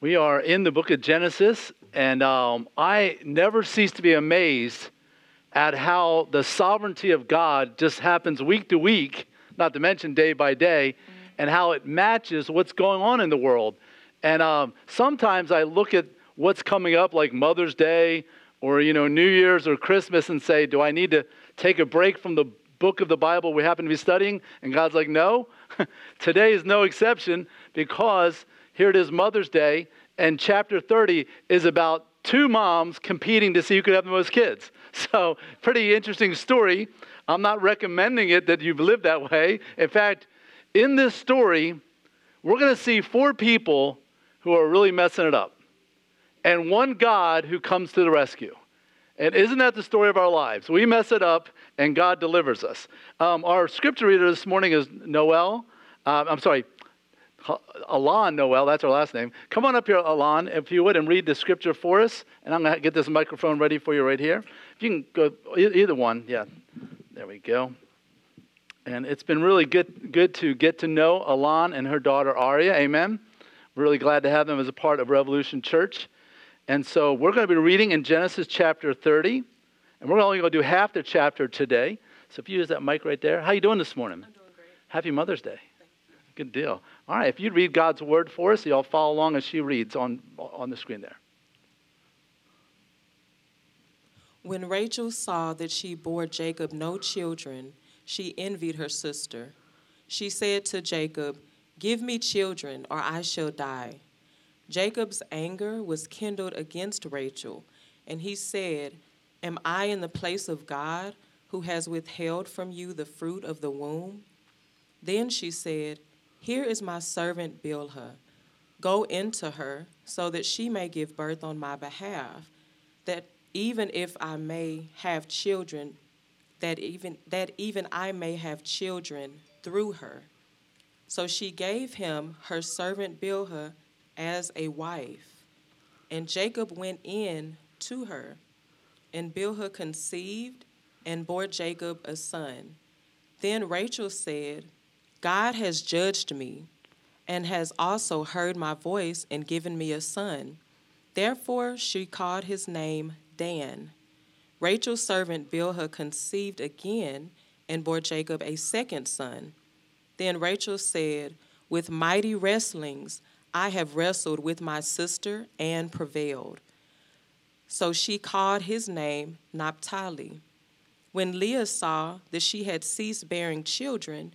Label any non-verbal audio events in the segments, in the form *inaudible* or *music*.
We are in the book of Genesis, and um, I never cease to be amazed at how the sovereignty of God just happens week to week, not to mention day by day, and how it matches what's going on in the world. And um, sometimes I look at what's coming up, like Mother's Day or you know New Year's or Christmas, and say, "Do I need to take a break from the book of the Bible we happen to be studying?" And God's like, "No, *laughs* today is no exception because." Here it is Mother's Day, and chapter 30 is about two moms competing to see who could have the most kids. *laughs* So, pretty interesting story. I'm not recommending it that you've lived that way. In fact, in this story, we're going to see four people who are really messing it up, and one God who comes to the rescue. And isn't that the story of our lives? We mess it up, and God delivers us. Um, our scripture reader this morning is Noel. Uh, I'm sorry, Alon Noel, that's our last name. Come on up here, Alon, if you would, and read the scripture for us. And I'm going to get this microphone ready for you right here. If you can go, either one, yeah. There we go. And it's been really good, good to get to know Alon and her daughter Aria. Amen. Really glad to have them as a part of Revolution Church. And so we're going to be reading in Genesis chapter 30, and we're only going to do half the chapter today. So if you use that mic right there, how you doing this morning? I'm doing great. Happy Mother's Day. Good deal. All right, if you'd read God's word for us, y'all follow along as she reads on, on the screen there. When Rachel saw that she bore Jacob no children, she envied her sister. She said to Jacob, Give me children, or I shall die. Jacob's anger was kindled against Rachel, and he said, Am I in the place of God, who has withheld from you the fruit of the womb? Then she said, here is my servant Bilhah. Go into her, so that she may give birth on my behalf, that even if I may have children, that even that even I may have children through her. So she gave him her servant Bilhah as a wife. And Jacob went in to her, and Bilhah conceived and bore Jacob a son. Then Rachel said, God has judged me and has also heard my voice and given me a son. Therefore she called his name Dan. Rachel's servant Bilhah conceived again and bore Jacob a second son. Then Rachel said, With mighty wrestlings I have wrestled with my sister and prevailed. So she called his name Naphtali. When Leah saw that she had ceased bearing children,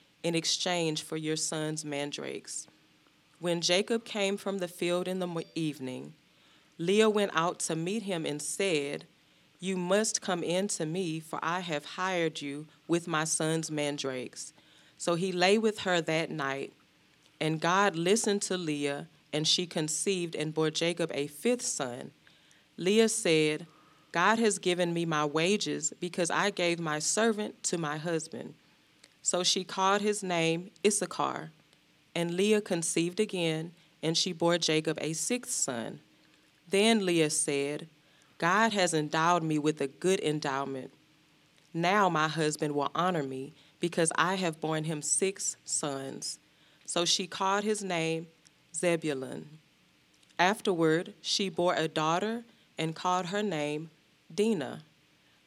in exchange for your son's mandrakes. When Jacob came from the field in the evening, Leah went out to meet him and said, You must come in to me, for I have hired you with my son's mandrakes. So he lay with her that night, and God listened to Leah, and she conceived and bore Jacob a fifth son. Leah said, God has given me my wages because I gave my servant to my husband. So she called his name Issachar. And Leah conceived again, and she bore Jacob a sixth son. Then Leah said, God has endowed me with a good endowment. Now my husband will honor me, because I have borne him six sons. So she called his name Zebulun. Afterward, she bore a daughter and called her name Dinah.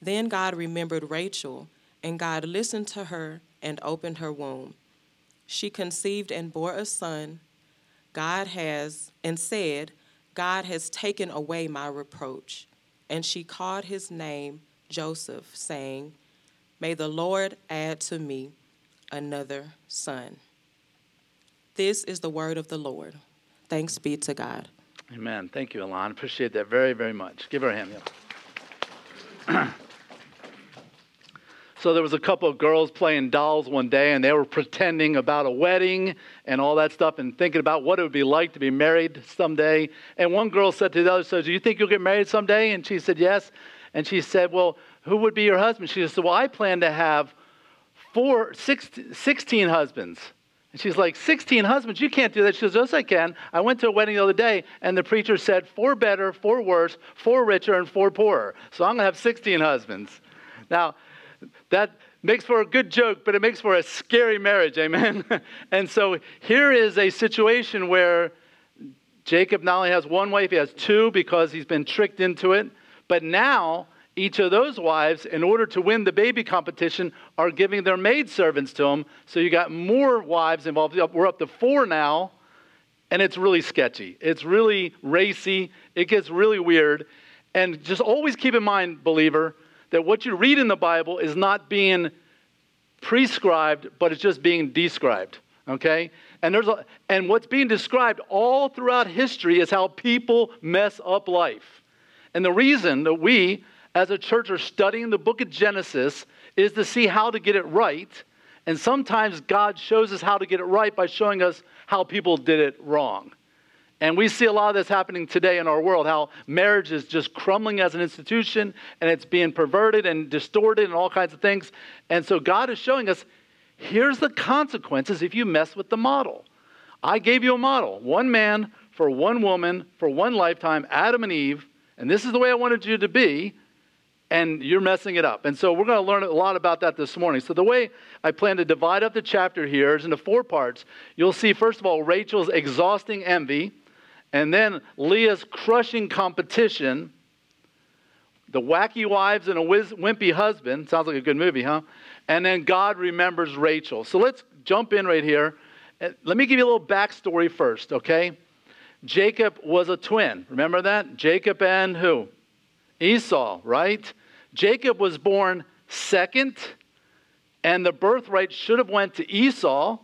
Then God remembered Rachel, and God listened to her and opened her womb. She conceived and bore a son. God has, and said, God has taken away my reproach. And she called his name Joseph, saying, May the Lord add to me another son. This is the word of the Lord. Thanks be to God. Amen. Thank you, Alon. Appreciate that very, very much. Give her a hand. *clears throat* So there was a couple of girls playing dolls one day, and they were pretending about a wedding and all that stuff, and thinking about what it would be like to be married someday. And one girl said to the other, "So, do you think you'll get married someday?" And she said, "Yes." And she said, "Well, who would be your husband?" She said, "Well, I plan to have four, six, 16 husbands." And she's like, 16 husbands? You can't do that. She says, Yes, I can. I went to a wedding the other day, and the preacher said, Four better, four worse, four richer, and four poorer. So I'm going to have 16 husbands. Now, that makes for a good joke, but it makes for a scary marriage, amen? *laughs* and so here is a situation where Jacob not only has one wife, he has two because he's been tricked into it. But now each of those wives, in order to win the baby competition, are giving their maidservants to him. So you got more wives involved. We're up to four now, and it's really sketchy. It's really racy. It gets really weird. And just always keep in mind, believer, that what you read in the Bible is not being prescribed, but it's just being described. Okay? And there's a, and what's being described all throughout history is how people mess up life. And the reason that we as a church are studying the book of Genesis is to see how to get it right. And sometimes God shows us how to get it right by showing us how people did it wrong. And we see a lot of this happening today in our world how marriage is just crumbling as an institution and it's being perverted and distorted and all kinds of things. And so God is showing us here's the consequences if you mess with the model. I gave you a model one man for one woman for one lifetime, Adam and Eve, and this is the way I wanted you to be and you're messing it up. And so we're going to learn a lot about that this morning. So the way I plan to divide up the chapter here is into four parts. You'll see, first of all, Rachel's exhausting envy, and then Leah's crushing competition, the wacky wives and a wimpy husband. Sounds like a good movie, huh? And then God remembers Rachel. So let's jump in right here. Let me give you a little backstory first, okay? Jacob was a twin. Remember that? Jacob and who? Esau, right? Jacob was born second, and the birthright should have went to Esau,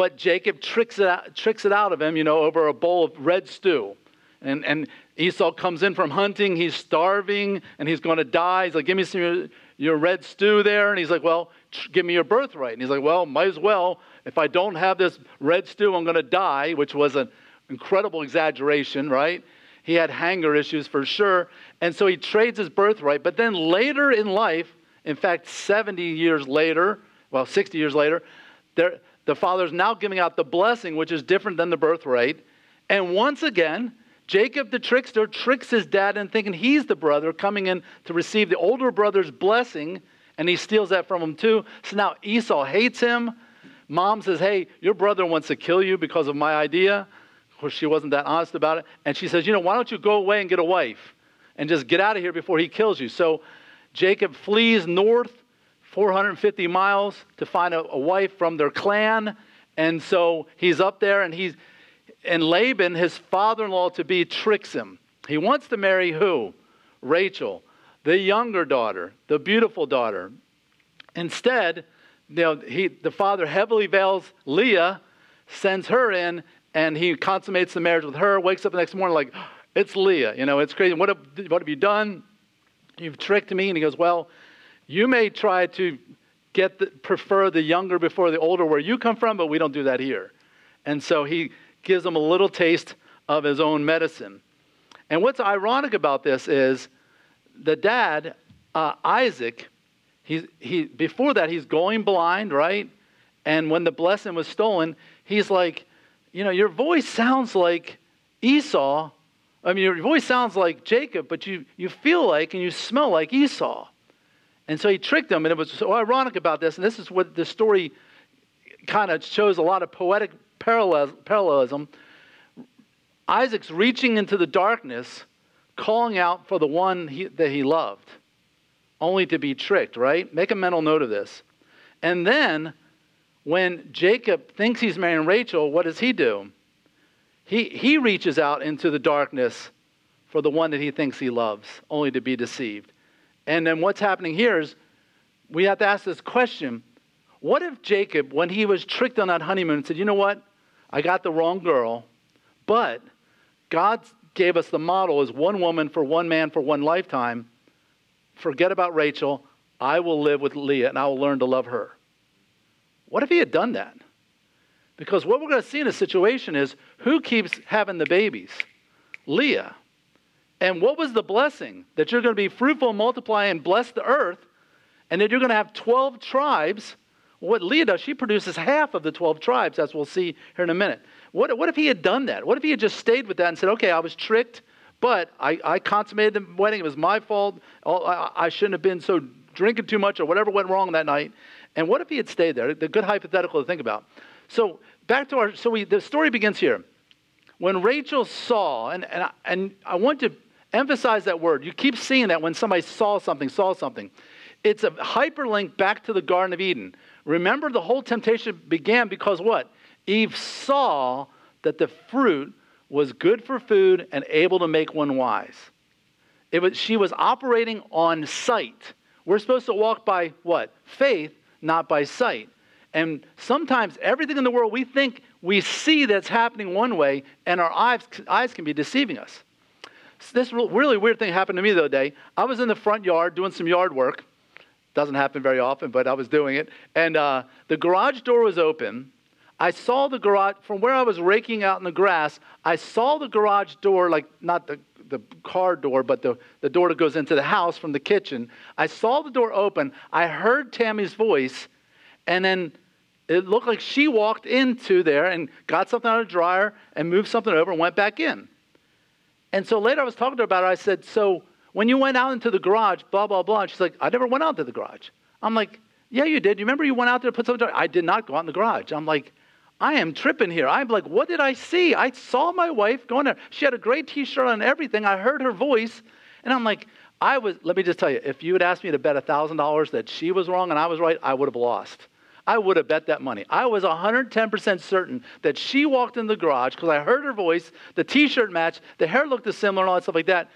but Jacob tricks it out, tricks it out of him, you know, over a bowl of red stew. And, and Esau comes in from hunting. He's starving and he's going to die. He's like, Give me some your, your red stew there. And he's like, Well, tr- give me your birthright. And he's like, Well, might as well. If I don't have this red stew, I'm going to die, which was an incredible exaggeration, right? He had hanger issues for sure. And so he trades his birthright. But then later in life, in fact, 70 years later, well, 60 years later, the father is now giving out the blessing, which is different than the birthright. And once again, Jacob the trickster tricks his dad into thinking he's the brother coming in to receive the older brother's blessing, and he steals that from him too. So now Esau hates him. Mom says, Hey, your brother wants to kill you because of my idea Of course, she wasn't that honest about it. And she says, You know, why don't you go away and get a wife and just get out of here before he kills you? So Jacob flees north 450 miles to find a, a wife from their clan. And so he's up there and he's, and Laban, his father in law to be, tricks him. He wants to marry who? Rachel, the younger daughter, the beautiful daughter. Instead, you know, he, the father heavily veils Leah, sends her in, and he consummates the marriage with her, wakes up the next morning like, it's Leah. You know, it's crazy. What have, what have you done? You've tricked me. And he goes, well, you may try to get the, prefer the younger before the older where you come from, but we don't do that here. And so he gives them a little taste of his own medicine. And what's ironic about this is the dad, uh, Isaac, he's, he, before that, he's going blind, right? And when the blessing was stolen, he's like, you know, your voice sounds like Esau. I mean, your voice sounds like Jacob, but you, you feel like and you smell like Esau. And so he tricked him, and it was so ironic about this. And this is what the story kind of shows a lot of poetic parallelism. Isaac's reaching into the darkness, calling out for the one he, that he loved, only to be tricked, right? Make a mental note of this. And then when Jacob thinks he's marrying Rachel, what does he do? He, he reaches out into the darkness for the one that he thinks he loves, only to be deceived. And then what's happening here is we have to ask this question What if Jacob, when he was tricked on that honeymoon, said, You know what? I got the wrong girl, but God gave us the model as one woman for one man for one lifetime. Forget about Rachel. I will live with Leah and I will learn to love her. What if he had done that? Because what we're going to see in a situation is who keeps having the babies? Leah. And what was the blessing? That you're going to be fruitful, multiply, and bless the earth, and that you're going to have 12 tribes. What Leah does, she produces half of the 12 tribes, as we'll see here in a minute. What, what if he had done that? What if he had just stayed with that and said, okay, I was tricked, but I, I consummated the wedding. It was my fault. Oh, I, I shouldn't have been so drinking too much or whatever went wrong that night. And what if he had stayed there? The good hypothetical to think about. So back to our, so we, the story begins here. When Rachel saw, and, and, I, and I want to emphasize that word. You keep seeing that when somebody saw something, saw something. It's a hyperlink back to the Garden of Eden. Remember, the whole temptation began because what? Eve saw that the fruit was good for food and able to make one wise. It was, she was operating on sight. We're supposed to walk by what? Faith, not by sight. And sometimes everything in the world we think we see that's happening one way, and our eyes, eyes can be deceiving us. This really weird thing happened to me the other day. I was in the front yard doing some yard work. Doesn't happen very often, but I was doing it. And uh, the garage door was open. I saw the garage, from where I was raking out in the grass, I saw the garage door, like not the, the car door, but the, the door that goes into the house from the kitchen. I saw the door open. I heard Tammy's voice, and then it looked like she walked into there and got something out of the dryer and moved something over and went back in. And so later I was talking to her about it. I said, So when you went out into the garage, blah, blah, blah. And she's like, I never went out to the garage. I'm like, Yeah, you did. You remember you went out there to put something? I did not go out in the garage. I'm like, I am tripping here. I'm like, what did I see? I saw my wife going there. She had a great t shirt on and everything. I heard her voice. And I'm like, I was, let me just tell you, if you had asked me to bet $1,000 that she was wrong and I was right, I would have lost. I would have bet that money. I was 110% certain that she walked in the garage because I heard her voice, the t shirt matched, the hair looked similar, and all that stuff like that.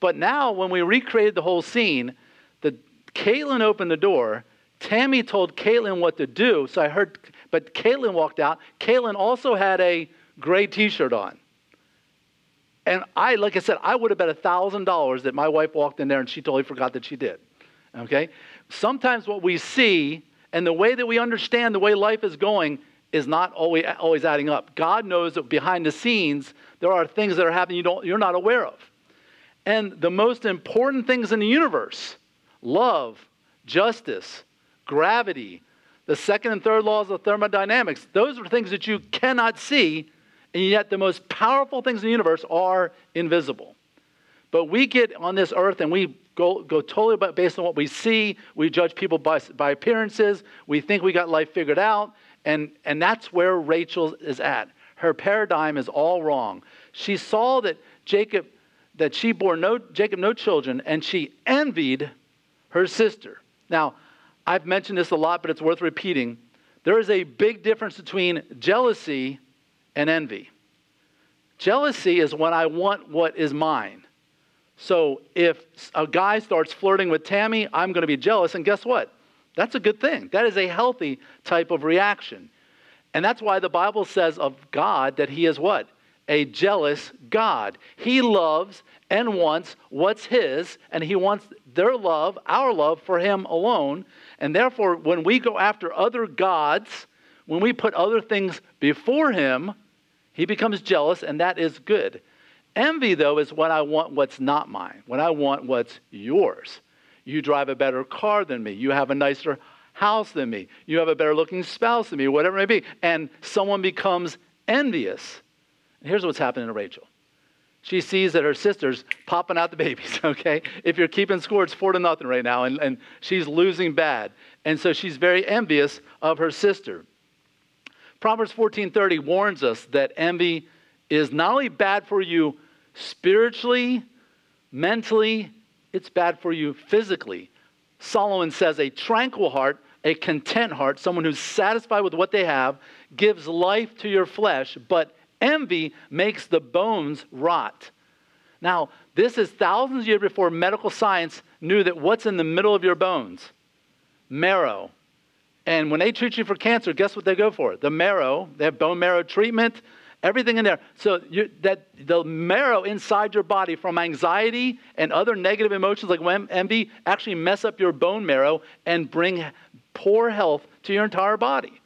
But now, when we recreated the whole scene, the, Caitlin opened the door. Tammy told Caitlin what to do. So I heard, but Caitlin walked out. Caitlin also had a gray t shirt on. And I, like I said, I would have bet $1,000 that my wife walked in there and she totally forgot that she did. Okay? Sometimes what we see and the way that we understand the way life is going is not always, always adding up. God knows that behind the scenes, there are things that are happening you don't, you're not aware of. And the most important things in the universe love, justice, gravity, the second and third laws of thermodynamics those are things that you cannot see, and yet the most powerful things in the universe are invisible. But we get on this earth and we go, go totally based on what we see. We judge people by, by appearances. We think we got life figured out. And, and that's where Rachel is at. Her paradigm is all wrong. She saw that Jacob, that she bore no, Jacob no children, and she envied her sister. Now, I've mentioned this a lot, but it's worth repeating. There is a big difference between jealousy and envy. Jealousy is when I want what is mine. So if a guy starts flirting with Tammy, I'm going to be jealous. And guess what? That's a good thing. That is a healthy type of reaction. And that's why the Bible says of God that he is what? A jealous God. He loves and wants what's his, and he wants their love, our love, for him alone. And therefore, when we go after other gods, when we put other things before him, he becomes jealous, and that is good. Envy, though, is when I want what's not mine, when I want what's yours. You drive a better car than me. You have a nicer house than me. You have a better looking spouse than me, whatever it may be. And someone becomes envious. And here's what's happening to Rachel. She sees that her sister's popping out the babies, *laughs* okay? If you're keeping score, it's four to nothing right now, and, and she's losing bad. And so she's very envious of her sister. Proverbs 14:30 warns us that envy is not only bad for you spiritually, mentally, it's bad for you physically. Solomon says a tranquil heart, a content heart, someone who's satisfied with what they have, gives life to your flesh, but envy makes the bones rot. Now, this is thousands of years before medical science knew that what's in the middle of your bones? Marrow. And when they treat you for cancer, guess what they go for? The marrow. They have bone marrow treatment, everything in there. So you, that the marrow inside your body from anxiety and other negative emotions like envy actually mess up your bone marrow and bring poor health to your entire body.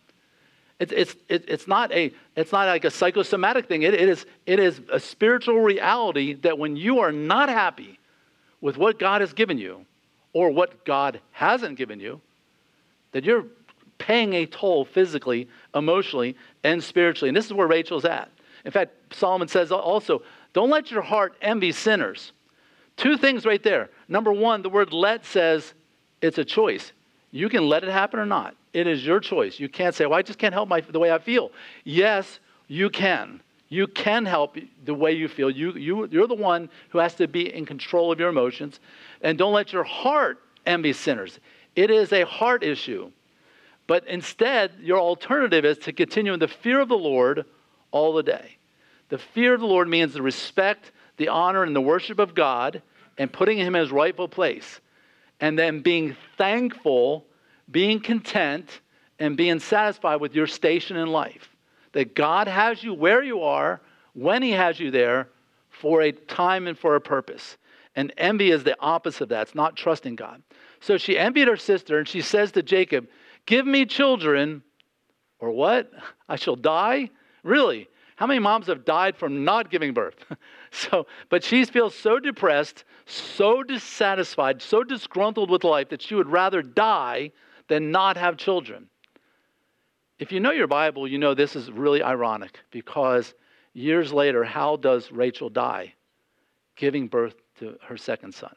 It's, it's, it's, not, a, it's not like a psychosomatic thing. It, it, is, it is a spiritual reality that when you are not happy with what God has given you or what God hasn't given you, that you're paying a toll physically, emotionally, and spiritually. And this is where Rachel's at. In fact, Solomon says also, don't let your heart envy sinners. Two things right there. Number one, the word let says it's a choice. You can let it happen or not. It is your choice. You can't say, well, I just can't help my, the way I feel. Yes, you can. You can help the way you feel. You, you, you're the one who has to be in control of your emotions. And don't let your heart envy sinners. It is a heart issue. But instead, your alternative is to continue in the fear of the Lord all the day. The fear of the Lord means the respect, the honor, and the worship of God and putting him in his rightful place. And then being thankful, being content, and being satisfied with your station in life. That God has you where you are, when he has you there, for a time and for a purpose. And envy is the opposite of that. It's not trusting God. So she envied her sister, and she says to Jacob, Give me children, or what? I shall die? Really? How many moms have died from not giving birth? *laughs* so, but she feels so depressed, so dissatisfied, so disgruntled with life that she would rather die than not have children. If you know your Bible, you know this is really ironic because years later, how does Rachel die? Giving birth to her second son.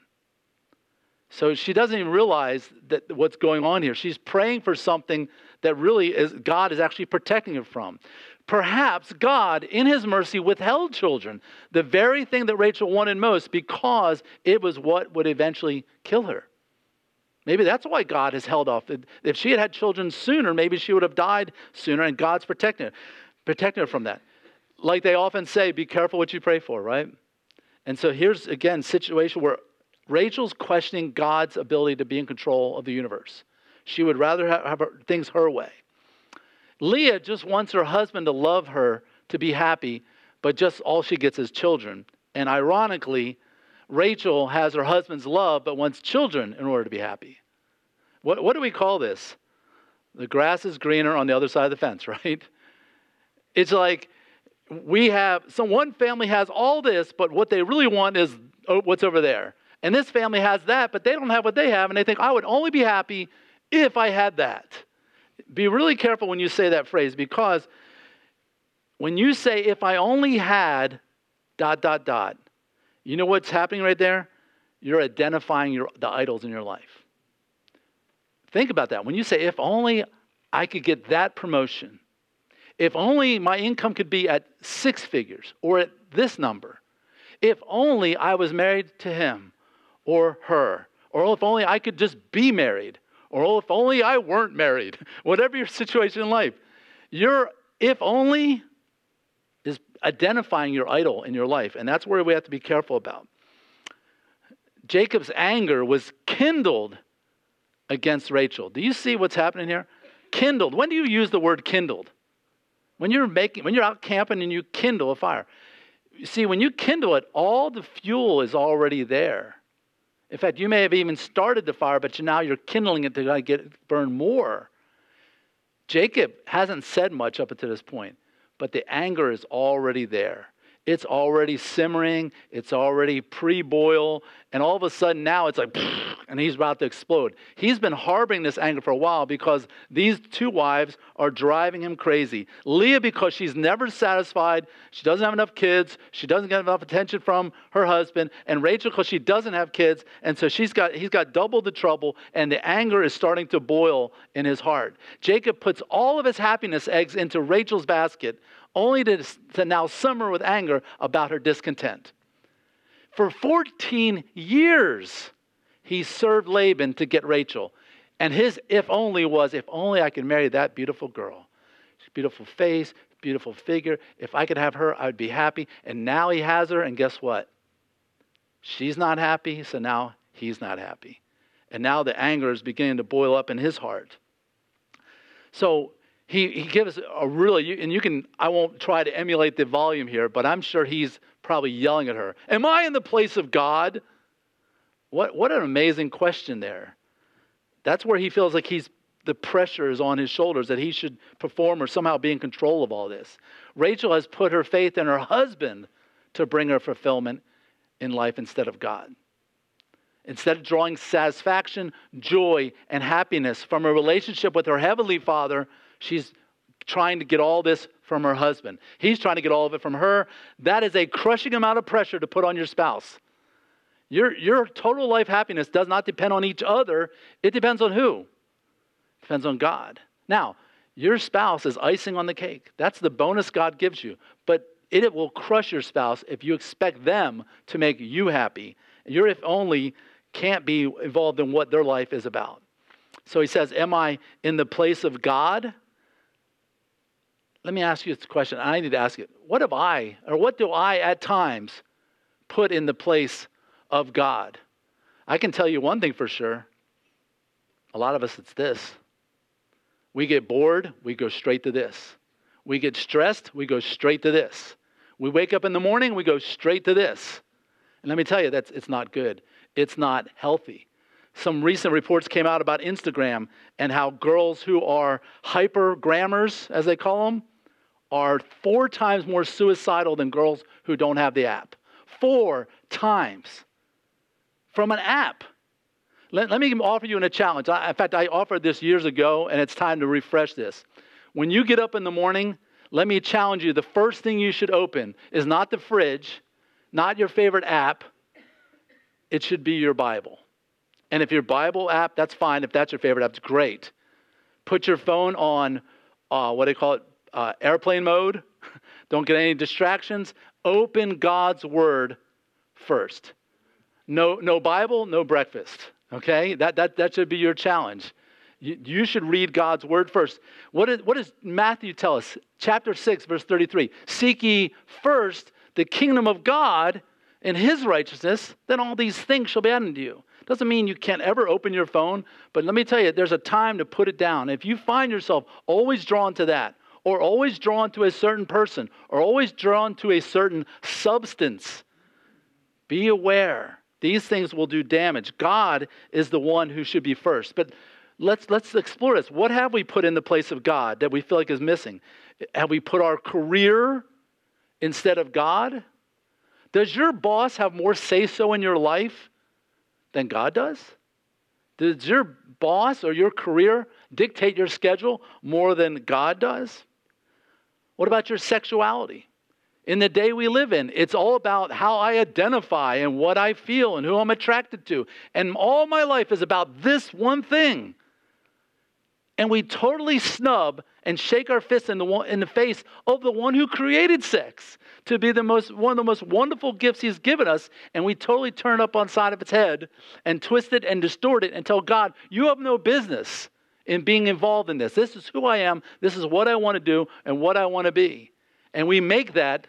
So she doesn't even realize that what's going on here. She's praying for something that really is God is actually protecting her from. Perhaps God, in his mercy, withheld children, the very thing that Rachel wanted most, because it was what would eventually kill her. Maybe that's why God has held off. If she had had children sooner, maybe she would have died sooner, and God's protecting her, protecting her from that. Like they often say, be careful what you pray for, right? And so here's again situation where Rachel's questioning God's ability to be in control of the universe. She would rather have, things her way. Leah just wants her husband to love her, to be happy, but just all she gets is children. And ironically, Rachel has her husband's love, but wants children in order to be happy. What, what do we call this? The grass is greener on the other side of the fence, *laughs* right? It's like we have, so one family has all this, but what they really want is oh, what's over there. And this family has that, but they don't have what they have, and they think, I would only be happy if I had that. Be really careful when you say that phrase because when you say, if I only had dot, dot, dot, you know what's happening right there? You're identifying your, the idols in your life. Think about that. When you say, if only I could get that promotion, if only my income could be at six figures or at this number, if only I was married to him, or her. Or oh, if only I could just be married. Or oh, if only I weren't married. *laughs* Whatever your situation in life. Your if only is identifying your idol in your life. And that's where we have to be careful about. Jacob's anger was kindled against Rachel. Do you see what's happening here? Kindled. When do you use the word kindled? When you're making when you're out camping and you kindle a fire. You see, when you kindle it, all the fuel is already there. In fact, you may have even started the fire, but now you're kindling it to get burn more. Jacob hasn't said much up until this point, but the anger is already there. It's already simmering, it's already pre boil, and all of a sudden now it's like, *laughs* and he's about to explode. He's been harboring this anger for a while because these two wives are driving him crazy. Leah, because she's never satisfied, she doesn't have enough kids, she doesn't get enough attention from her husband, and Rachel, because she doesn't have kids, and so she's got, he's got double the trouble, and the anger is starting to boil in his heart. Jacob puts all of his happiness eggs into Rachel's basket only to, to now summer with anger about her discontent. For 14 years, he served Laban to get Rachel. And his if only was, if only I could marry that beautiful girl. Beautiful face, beautiful figure. If I could have her, I would be happy. And now he has her, and guess what? She's not happy, so now he's not happy. And now the anger is beginning to boil up in his heart. So he, he gives a really, and you can, I won't try to emulate the volume here, but I'm sure he's probably yelling at her. Am I in the place of God? What, what an amazing question there. That's where he feels like he's the pressure is on his shoulders that he should perform or somehow be in control of all this. Rachel has put her faith in her husband to bring her fulfillment in life instead of God. Instead of drawing satisfaction, joy, and happiness from a relationship with her heavenly father, she's trying to get all this from her husband. He's trying to get all of it from her. That is a crushing amount of pressure to put on your spouse. Your, your total life happiness does not depend on each other, it depends on who? It depends on God. Now, your spouse is icing on the cake. That's the bonus God gives you. But it will crush your spouse if you expect them to make you happy. Your if only can't be involved in what their life is about. So he says, Am I in the place of God? Let me ask you this question. I need to ask it. What have I, or what do I at times put in the place of God. I can tell you one thing for sure. A lot of us, it's this. We get bored, we go straight to this. We get stressed, we go straight to this. We wake up in the morning, we go straight to this. And let me tell you, that's, it's not good. It's not healthy. Some recent reports came out about Instagram and how girls who are hyper grammars, as they call them, are four times more suicidal than girls who don't have the app. Four times from an app. Let, let me offer you a challenge. I, in fact, I offered this years ago, and it's time to refresh this. When you get up in the morning, let me challenge you. The first thing you should open is not the fridge, not your favorite app. It should be your Bible. And if your Bible app, that's fine. If that's your favorite app, it's great. Put your phone on, uh, what do they call it, uh, airplane mode. *laughs* Don't get any distractions. Open God's Word first. No, no Bible, no breakfast. Okay? That, that, that should be your challenge. You, you should read God's word first. What, is, what does Matthew tell us? Chapter 6, verse 33. Seek ye first the kingdom of God and his righteousness, then all these things shall be added to you. Doesn't mean you can't ever open your phone, but let me tell you, there's a time to put it down. If you find yourself always drawn to that, or always drawn to a certain person, or always drawn to a certain substance, be aware these things will do damage. God is the one who should be first. But let's, let's explore this. What have we put in the place of God that we feel like is missing? Have we put our career instead of God? Does your boss have more say so in your life than God does? Does your boss or your career dictate your schedule more than God does? What about your sexuality? in the day we live in. It's all about how I identify and what I feel and who I'm attracted to. And all my life is about this one thing. And we totally snub and shake our fists in the, in the face of the one who created sex to be the most, one of the most wonderful gifts he's given us. And we totally turn up on side of its head and twist it and distort it and tell God, you have no business in being involved in this. This is who I am. This is what I want to do and what I want to be. And we make that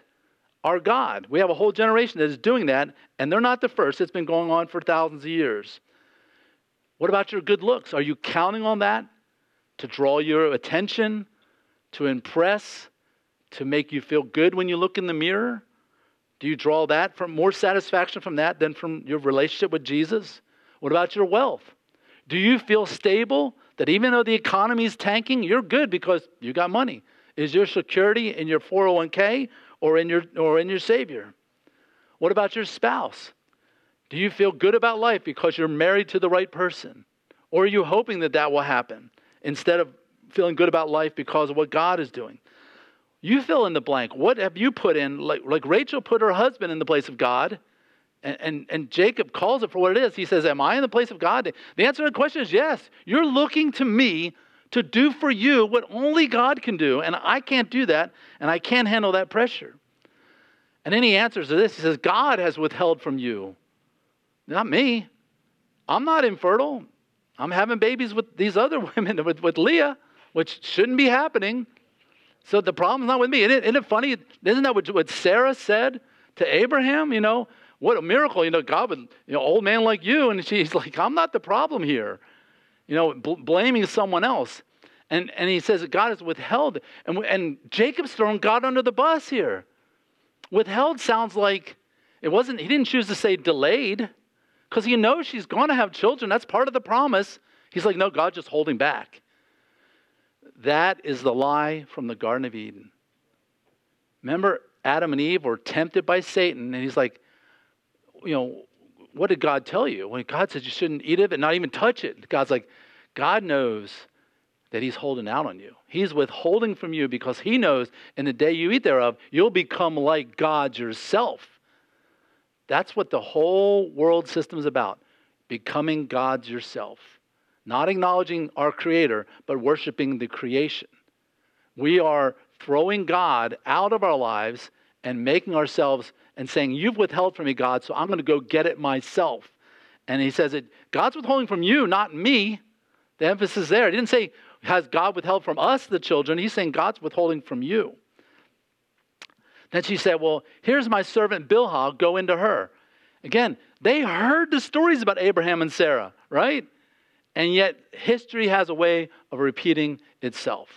our God. We have a whole generation that is doing that, and they're not the first. It's been going on for thousands of years. What about your good looks? Are you counting on that to draw your attention, to impress, to make you feel good when you look in the mirror? Do you draw that from more satisfaction from that than from your relationship with Jesus? What about your wealth? Do you feel stable that even though the economy is tanking, you're good because you got money? Is your security in your 401k or in your, or in your Savior? What about your spouse? Do you feel good about life because you're married to the right person? Or are you hoping that that will happen instead of feeling good about life because of what God is doing? You fill in the blank. What have you put in? Like, like Rachel put her husband in the place of God, and, and, and Jacob calls it for what it is. He says, Am I in the place of God? The answer to the question is yes. You're looking to me to do for you what only God can do. And I can't do that, and I can't handle that pressure. And then he answers to this. He says, God has withheld from you, not me. I'm not infertile. I'm having babies with these other *laughs* women, with, with Leah, which shouldn't be happening. So the problem's not with me. Isn't it, isn't it funny? Isn't that what, what Sarah said to Abraham? You know, what a miracle. You know, God would, you know, old man like you. And she's *laughs* like, I'm not the problem here. You know, bl- blaming someone else. And, and he says God has withheld. And, and Jacob's throwing God under the bus here. Withheld sounds like it wasn't, he didn't choose to say delayed because he knows she's going to have children. That's part of the promise. He's like, no, God's just holding back. That is the lie from the Garden of Eden. Remember, Adam and Eve were tempted by Satan, and he's like, you know, what did God tell you? When God said you shouldn't eat of it, not even touch it. God's like, God knows that He's holding out on you. He's withholding from you because He knows in the day you eat thereof, you'll become like God yourself. That's what the whole world system is about becoming gods yourself. Not acknowledging our Creator, but worshiping the creation. We are throwing God out of our lives and making ourselves and saying, You've withheld from me, God, so I'm going to go get it myself. And he says that God's withholding from you, not me. The emphasis there. He didn't say, Has God withheld from us, the children? He's saying, God's withholding from you. Then she said, Well, here's my servant Bilhah, go into her. Again, they heard the stories about Abraham and Sarah, right? And yet, history has a way of repeating itself.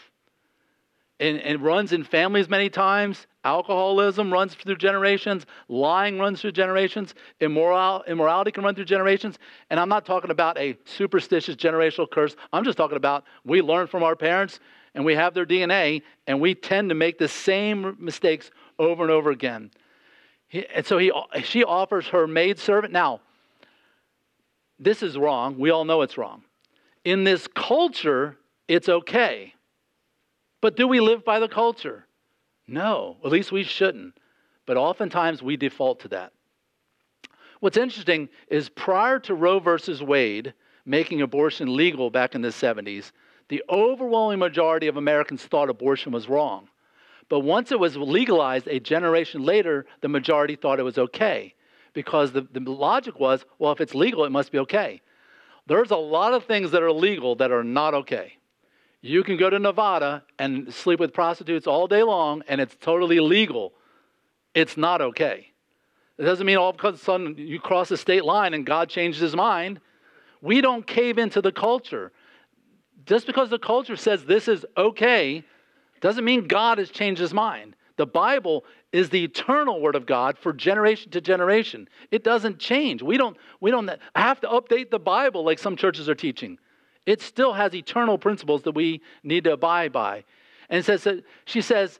And, it runs in families many times. Alcoholism runs through generations. Lying runs through generations. Immoral, immorality can run through generations. And I'm not talking about a superstitious generational curse. I'm just talking about we learn from our parents and we have their DNA and we tend to make the same mistakes over and over again. He, and so he, she offers her maidservant. Now, this is wrong. We all know it's wrong. In this culture, it's okay. But do we live by the culture? No, at least we shouldn't. But oftentimes we default to that. What's interesting is prior to Roe versus Wade making abortion legal back in the 70s, the overwhelming majority of Americans thought abortion was wrong. But once it was legalized, a generation later, the majority thought it was okay because the, the logic was well, if it's legal, it must be okay. There's a lot of things that are legal that are not okay. You can go to Nevada and sleep with prostitutes all day long, and it's totally legal. It's not okay. It doesn't mean all of a sudden you cross the state line and God changes his mind. We don't cave into the culture. Just because the culture says this is okay doesn't mean God has changed his mind. The Bible is the eternal word of God for generation to generation. It doesn't change. We don't, we don't have to update the Bible like some churches are teaching. It still has eternal principles that we need to abide by. And says that she says,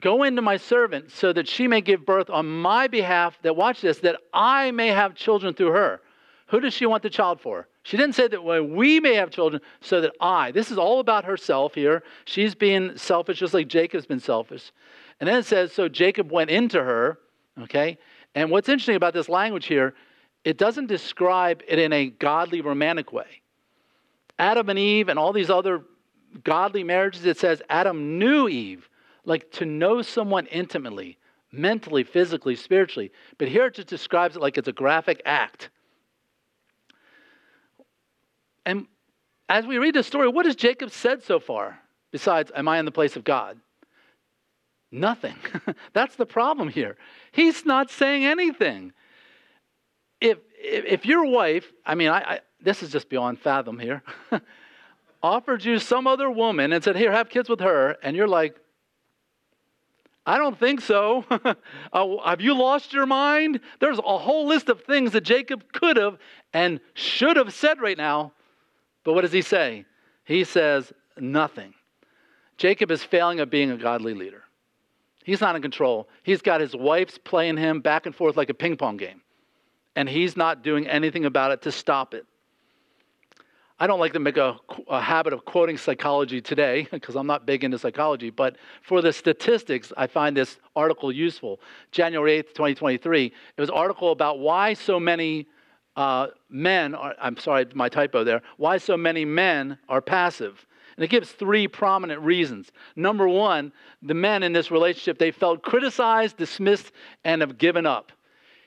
Go into my servant so that she may give birth on my behalf, that watch this, that I may have children through her. Who does she want the child for? She didn't say that we may have children so that I. This is all about herself here. She's being selfish just like Jacob's been selfish. And then it says, so Jacob went into her, okay? And what's interesting about this language here, it doesn't describe it in a godly, romantic way. Adam and Eve and all these other godly marriages, it says Adam knew Eve, like to know someone intimately, mentally, physically, spiritually. But here it just describes it like it's a graphic act. And as we read the story, what has Jacob said so far besides, Am I in the place of God? Nothing. *laughs* That's the problem here. He's not saying anything. If, if, if your wife, I mean, I, I, this is just beyond fathom here, *laughs* offered you some other woman and said, Here, have kids with her, and you're like, I don't think so. *laughs* uh, have you lost your mind? There's a whole list of things that Jacob could have and should have said right now but what does he say? He says nothing. Jacob is failing at being a godly leader. He's not in control. He's got his wife's playing him back and forth like a ping pong game. And he's not doing anything about it to stop it. I don't like to make a, a habit of quoting psychology today *laughs* because I'm not big into psychology, but for the statistics, I find this article useful. January 8th, 2023, it was an article about why so many uh, men are, I'm sorry, my typo there, why so many men are passive. And it gives three prominent reasons. Number one, the men in this relationship, they felt criticized, dismissed, and have given up.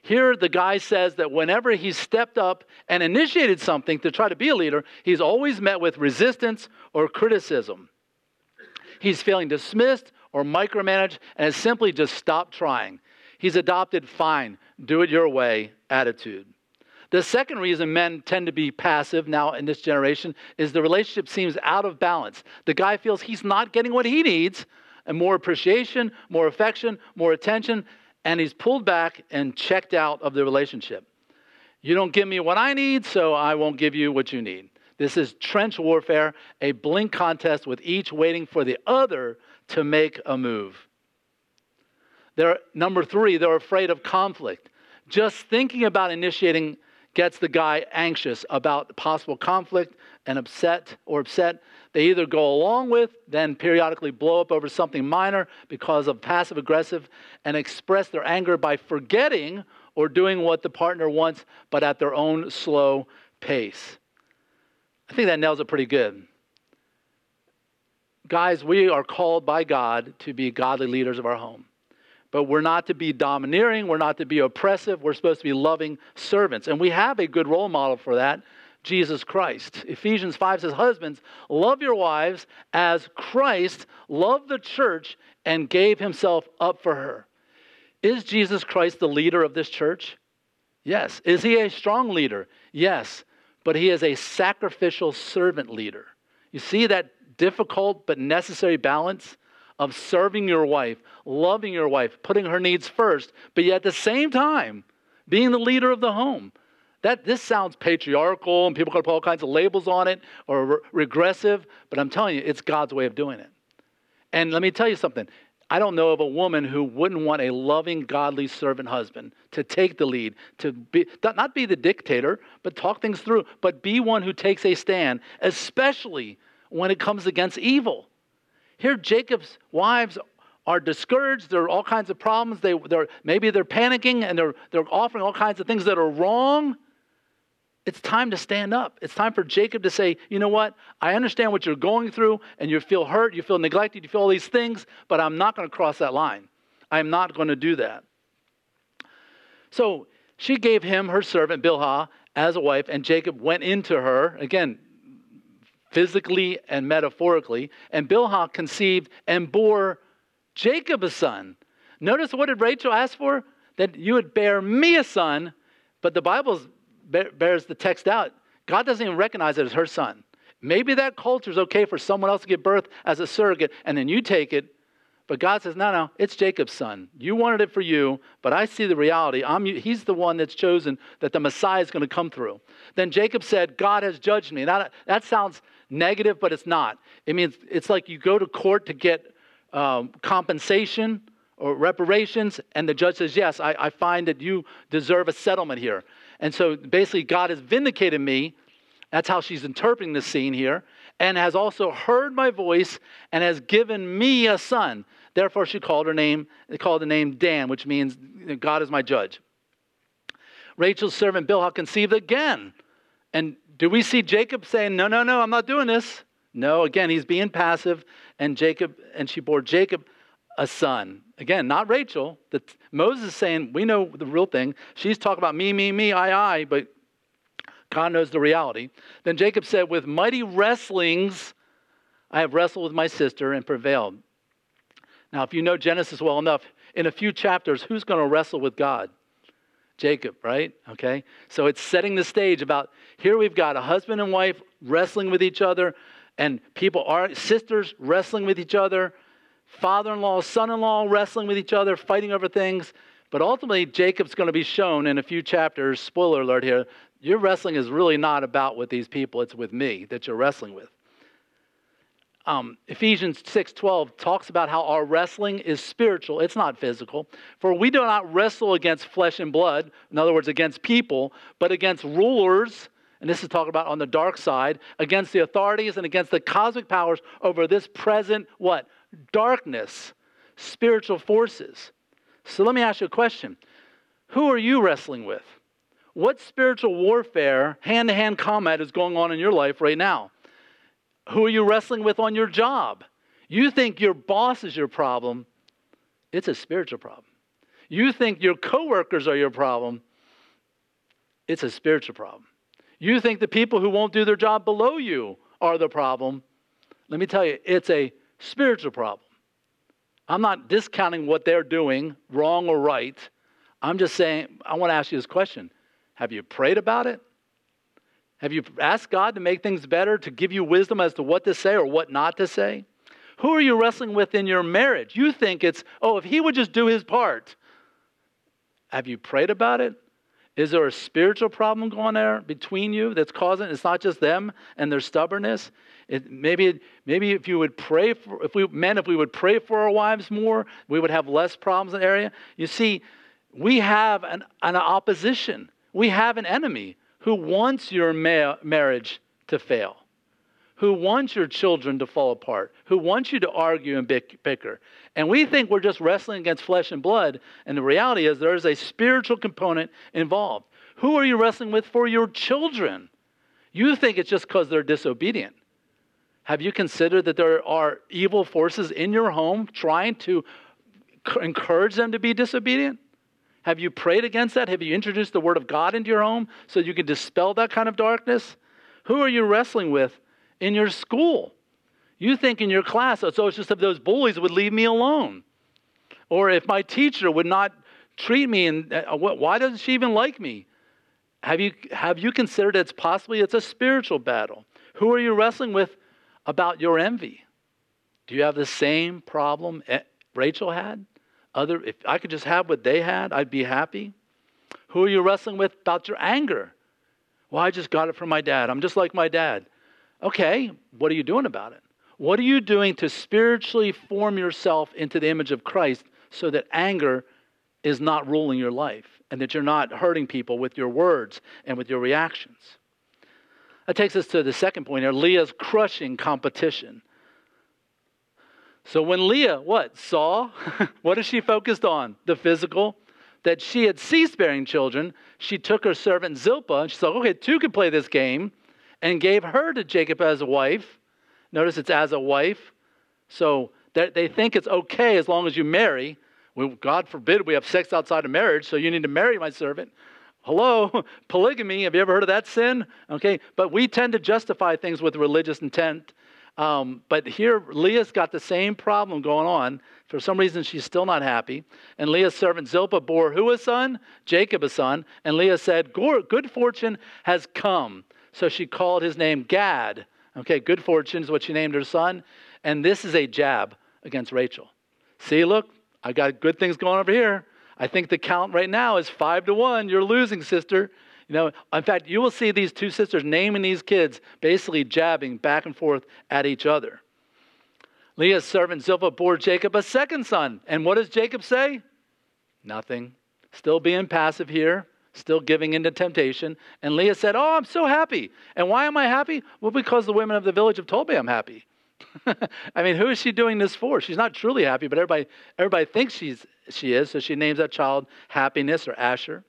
Here, the guy says that whenever he's stepped up and initiated something to try to be a leader, he's always met with resistance or criticism. He's feeling dismissed or micromanaged and has simply just stopped trying. He's adopted fine, do it your way attitude. The second reason men tend to be passive now in this generation is the relationship seems out of balance. The guy feels he's not getting what he needs and more appreciation, more affection, more attention, and he's pulled back and checked out of the relationship. You don't give me what I need, so I won't give you what you need. This is trench warfare, a blink contest with each waiting for the other to make a move. They're, number three, they're afraid of conflict. Just thinking about initiating gets the guy anxious about possible conflict and upset or upset. They either go along with, then periodically blow up over something minor because of passive aggressive, and express their anger by forgetting or doing what the partner wants, but at their own slow pace. I think that nails it pretty good. Guys, we are called by God to be godly leaders of our home. But we're not to be domineering, we're not to be oppressive, we're supposed to be loving servants. And we have a good role model for that, Jesus Christ. Ephesians 5 says, Husbands, love your wives as Christ loved the church and gave himself up for her. Is Jesus Christ the leader of this church? Yes. Is he a strong leader? Yes. But he is a sacrificial servant leader. You see that difficult but necessary balance? of serving your wife, loving your wife, putting her needs first, but yet at the same time, being the leader of the home. That this sounds patriarchal and people can put all kinds of labels on it or re- regressive, but I'm telling you, it's God's way of doing it. And let me tell you something. I don't know of a woman who wouldn't want a loving, godly servant husband to take the lead, to be not be the dictator, but talk things through, but be one who takes a stand, especially when it comes against evil. Here, Jacob's wives are discouraged. There are all kinds of problems. They, they're, maybe they're panicking and they're, they're offering all kinds of things that are wrong. It's time to stand up. It's time for Jacob to say, you know what? I understand what you're going through and you feel hurt, you feel neglected, you feel all these things, but I'm not going to cross that line. I'm not going to do that. So she gave him her servant Bilhah as a wife, and Jacob went into her. Again, physically and metaphorically. And Bilhah conceived and bore Jacob a son. Notice what did Rachel ask for? That you would bear me a son, but the Bible bears the text out. God doesn't even recognize it as her son. Maybe that culture is okay for someone else to give birth as a surrogate, and then you take it. But God says, no, no, it's Jacob's son. You wanted it for you, but I see the reality. I'm, he's the one that's chosen that the Messiah is going to come through. Then Jacob said, God has judged me. That, that sounds negative, but it's not. It means it's like you go to court to get um, compensation or reparations, and the judge says, Yes, I, I find that you deserve a settlement here. And so basically, God has vindicated me. That's how she's interpreting the scene here, and has also heard my voice and has given me a son. Therefore, she called her name, called the name Dan, which means God is my judge. Rachel's servant Bilhah conceived again and do we see Jacob saying, No, no, no, I'm not doing this? No, again, he's being passive, and Jacob, and she bore Jacob a son. Again, not Rachel. The, Moses is saying, We know the real thing. She's talking about me, me, me, I, I, but God knows the reality. Then Jacob said, With mighty wrestlings, I have wrestled with my sister and prevailed. Now, if you know Genesis well enough, in a few chapters, who's going to wrestle with God? Jacob, right? Okay. So it's setting the stage about here we've got a husband and wife wrestling with each other, and people are sisters wrestling with each other, father in law, son in law wrestling with each other, fighting over things. But ultimately, Jacob's going to be shown in a few chapters. Spoiler alert here your wrestling is really not about with these people, it's with me that you're wrestling with um, Ephesians 6:12 talks about how our wrestling is spiritual. It's not physical. For we do not wrestle against flesh and blood, in other words, against people, but against rulers. And this is talking about on the dark side, against the authorities and against the cosmic powers over this present what? Darkness, spiritual forces. So let me ask you a question. Who are you wrestling with? What spiritual warfare, hand to hand combat is going on in your life right now? Who are you wrestling with on your job? You think your boss is your problem, it's a spiritual problem. You think your coworkers are your problem, it's a spiritual problem. You think the people who won't do their job below you are the problem. Let me tell you, it's a spiritual problem. I'm not discounting what they're doing, wrong or right. I'm just saying, I want to ask you this question Have you prayed about it? Have you asked God to make things better, to give you wisdom as to what to say or what not to say? Who are you wrestling with in your marriage? You think it's, oh, if he would just do his part. Have you prayed about it? Is there a spiritual problem going there between you that's causing it's not just them and their stubbornness? It, maybe, maybe if you would pray for, if we men, if we would pray for our wives more, we would have less problems in the area. You see, we have an, an opposition. We have an enemy who wants your ma- marriage to fail, who wants your children to fall apart, who wants you to argue and bicker. And we think we're just wrestling against flesh and blood, and the reality is there is a spiritual component involved. Who are you wrestling with for your children? You think it's just because they're disobedient. Have you considered that there are evil forces in your home trying to encourage them to be disobedient? Have you prayed against that? Have you introduced the Word of God into your home so you can dispel that kind of darkness? Who are you wrestling with in your school? You think in your class, oh, so it's just if those bullies would leave me alone. Or if my teacher would not treat me, and uh, why doesn't she even like me? Have you, have you considered it's possibly it's a spiritual battle? Who are you wrestling with about your envy? Do you have the same problem Rachel had? other, if I could just have what they had, I'd be happy. Who are you wrestling with about your anger? Well, I just got it from my dad. I'm just like my dad. Okay, what are you doing about it? What are you doing to spiritually form yourself into the image of Christ so that anger is not ruling your life and that you're not hurting people with your words and with your reactions? That takes us to the second point here Leah's crushing competition. So when Leah, what, saw, *laughs* what is she focused on? The physical. That she had ceased bearing children, she took her servant Zilpah and she said, okay, two can play this game, and gave her to Jacob as a wife. Notice it's as a wife. So they think it's okay as long as you marry. Well, God forbid we have sex outside of marriage, so you need to marry my servant. Hello, *laughs* polygamy. Have you ever heard of that sin? Okay, but we tend to justify things with religious intent um, but here, Leah's got the same problem going on. For some reason, she's still not happy. And Leah's servant Zilpah bore who a son? Jacob a son. And Leah said, Good fortune has come. So she called his name Gad. Okay, good fortune is what she named her son. And this is a jab against Rachel. See, look, I got good things going over here. I think the count right now is five to one. You're losing, sister. You know, in fact, you will see these two sisters naming these kids, basically jabbing back and forth at each other. Leah's servant Zilpah bore Jacob a second son. And what does Jacob say? Nothing. Still being passive here, still giving into temptation. And Leah said, Oh, I'm so happy. And why am I happy? Well, because the women of the village have told me I'm happy. *laughs* I mean, who is she doing this for? She's not truly happy, but everybody, everybody thinks she's, she is, so she names that child Happiness or Asher.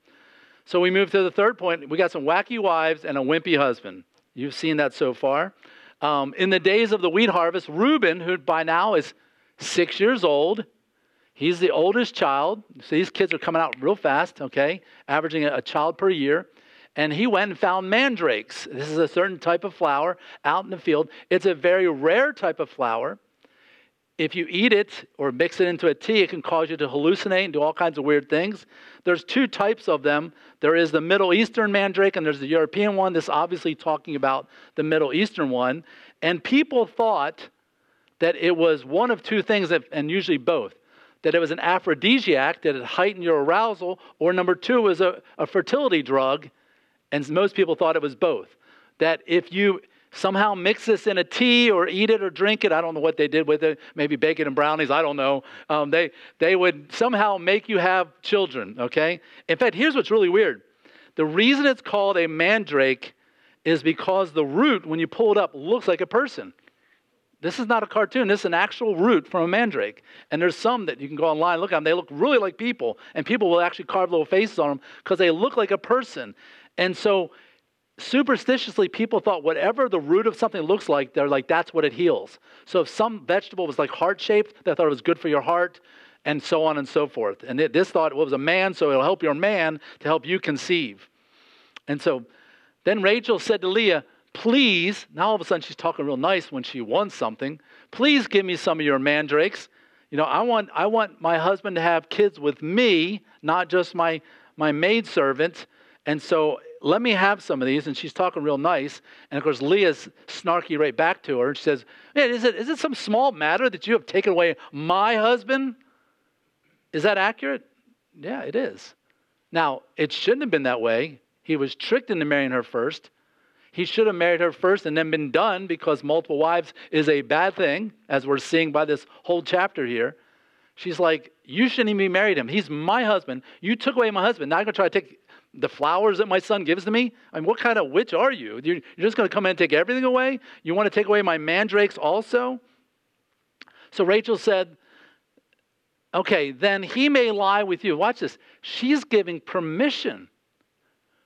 So we move to the third point. We got some wacky wives and a wimpy husband. You've seen that so far. Um, in the days of the wheat harvest, Reuben, who by now is six years old, he's the oldest child. So these kids are coming out real fast, okay, averaging a, child per year. And he went and found mandrakes. This is a certain type of flower out in the field. It's a very rare type of flower if you eat it or mix it into a tea, it can cause you to hallucinate and do all kinds of weird things. There's two types of them. There is the Middle Eastern mandrake and there's the European one. This obviously talking about the Middle Eastern one. And people thought that it was one of two things, and usually both. That it was an aphrodisiac, that it heightened your arousal, or number two was a, a fertility drug, and most people thought it was both. That if you somehow mix this in a tea or eat it or drink it. I don't know what they did with it. Maybe bacon and brownies. I don't know. Um, they, they would somehow make you have children, okay? In fact, here's what's really weird the reason it's called a mandrake is because the root, when you pull it up, looks like a person. This is not a cartoon. This is an actual root from a mandrake. And there's some that you can go online look at them. They look really like people. And people will actually carve little faces on them because they look like a person. And so superstitiously people thought whatever the root of something looks like they're like that's what it heals so if some vegetable was like heart shaped they thought it was good for your heart and so on and so forth and this thought well, it was a man so it'll help your man to help you conceive and so then rachel said to leah please now all of a sudden she's talking real nice when she wants something please give me some of your mandrakes You know, I want, I want my husband to have kids with me, not just my, my maidservant. And so let me have some of these. And she's talking real nice. And of course, Leah's snarky right back to her. And she says, hey, is, it, is it some small matter that you have taken away my husband? Is that accurate? Yeah, it is. Now, it shouldn't have been that way. He was tricked into marrying her first. He should have married her first and then been done because multiple wives is a bad thing, as we're seeing by this whole chapter here. She's like, You shouldn't even be married him. He's my husband. You took away my husband. Now I'm going to try to take the flowers that my son gives to me? I mean, what kind of witch are you? You're just going to come in and take everything away? You want to take away my mandrakes also? So Rachel said, Okay, then he may lie with you. Watch this. She's giving permission.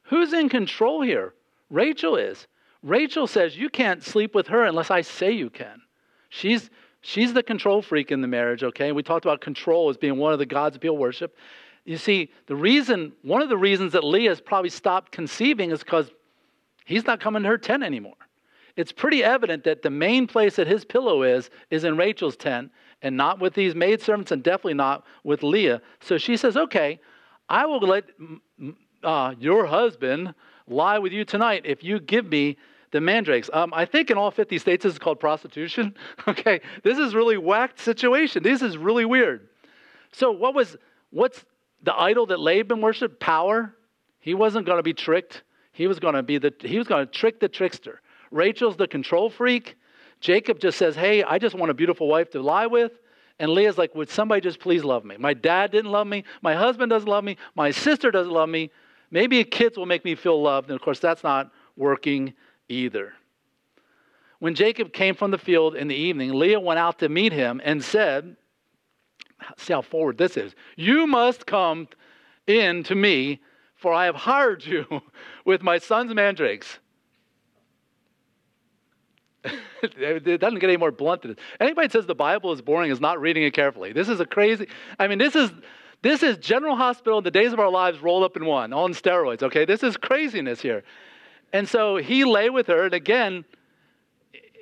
Who's in control here? Rachel is. Rachel says, You can't sleep with her unless I say you can. She's, she's the control freak in the marriage, okay? We talked about control as being one of the gods people worship. You see, the reason, one of the reasons that Leah has probably stopped conceiving is because he's not coming to her tent anymore. It's pretty evident that the main place that his pillow is, is in Rachel's tent and not with these maidservants and definitely not with Leah. So she says, Okay, I will let uh, your husband lie with you tonight if you give me the mandrakes. Um, I think in all 50 states this is called prostitution. *laughs* okay, this is really whacked situation. This is really weird. So what was what's the idol that Laban worshiped? Power. He wasn't going to be tricked. He was going to be the he was going to trick the trickster. Rachel's the control freak. Jacob just says, "Hey, I just want a beautiful wife to lie with." And Leah's like, "Would somebody just please love me? My dad didn't love me. My husband doesn't love me. My sister doesn't love me. Maybe kids will make me feel loved." And of course, that's not working either. When Jacob came from the field in the evening, Leah went out to meet him and said, See how forward this is. You must come in to me, for I have hired you *laughs* with my son's mandrakes. *laughs* it doesn't get any more blunt than this. Anybody says the Bible is boring is not reading it carefully. This is a crazy, I mean, this is this is General Hospital, the days of our lives rolled up in one, on steroids, okay? This is craziness here. And so he lay with her, and again,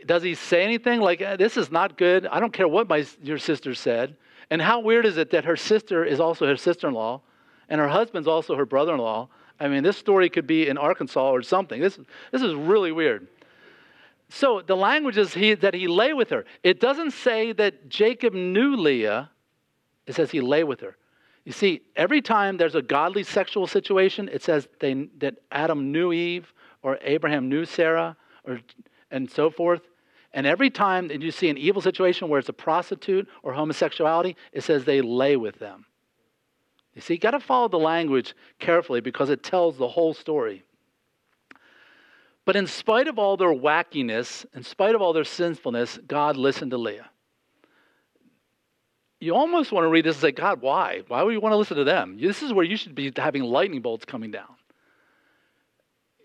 does he say anything like, eh, this is not good? I don't care what my, your sister said. And how weird is it that her sister is also her sister in law, and her husband's also her brother in law? I mean, this story could be in Arkansas or something. This, this is really weird. So the language is he, that he lay with her. It doesn't say that Jacob knew Leah, it says he lay with her. You see, every time there's a godly sexual situation, it says they, that Adam knew Eve or Abraham knew Sarah or, and so forth. And every time that you see an evil situation where it's a prostitute or homosexuality, it says they lay with them. You see, you got to follow the language carefully because it tells the whole story. But in spite of all their wackiness, in spite of all their sinfulness, God listened to Leah. You almost want to read this and say, God, why? Why would you want to listen to them? This is where you should be having lightning bolts coming down.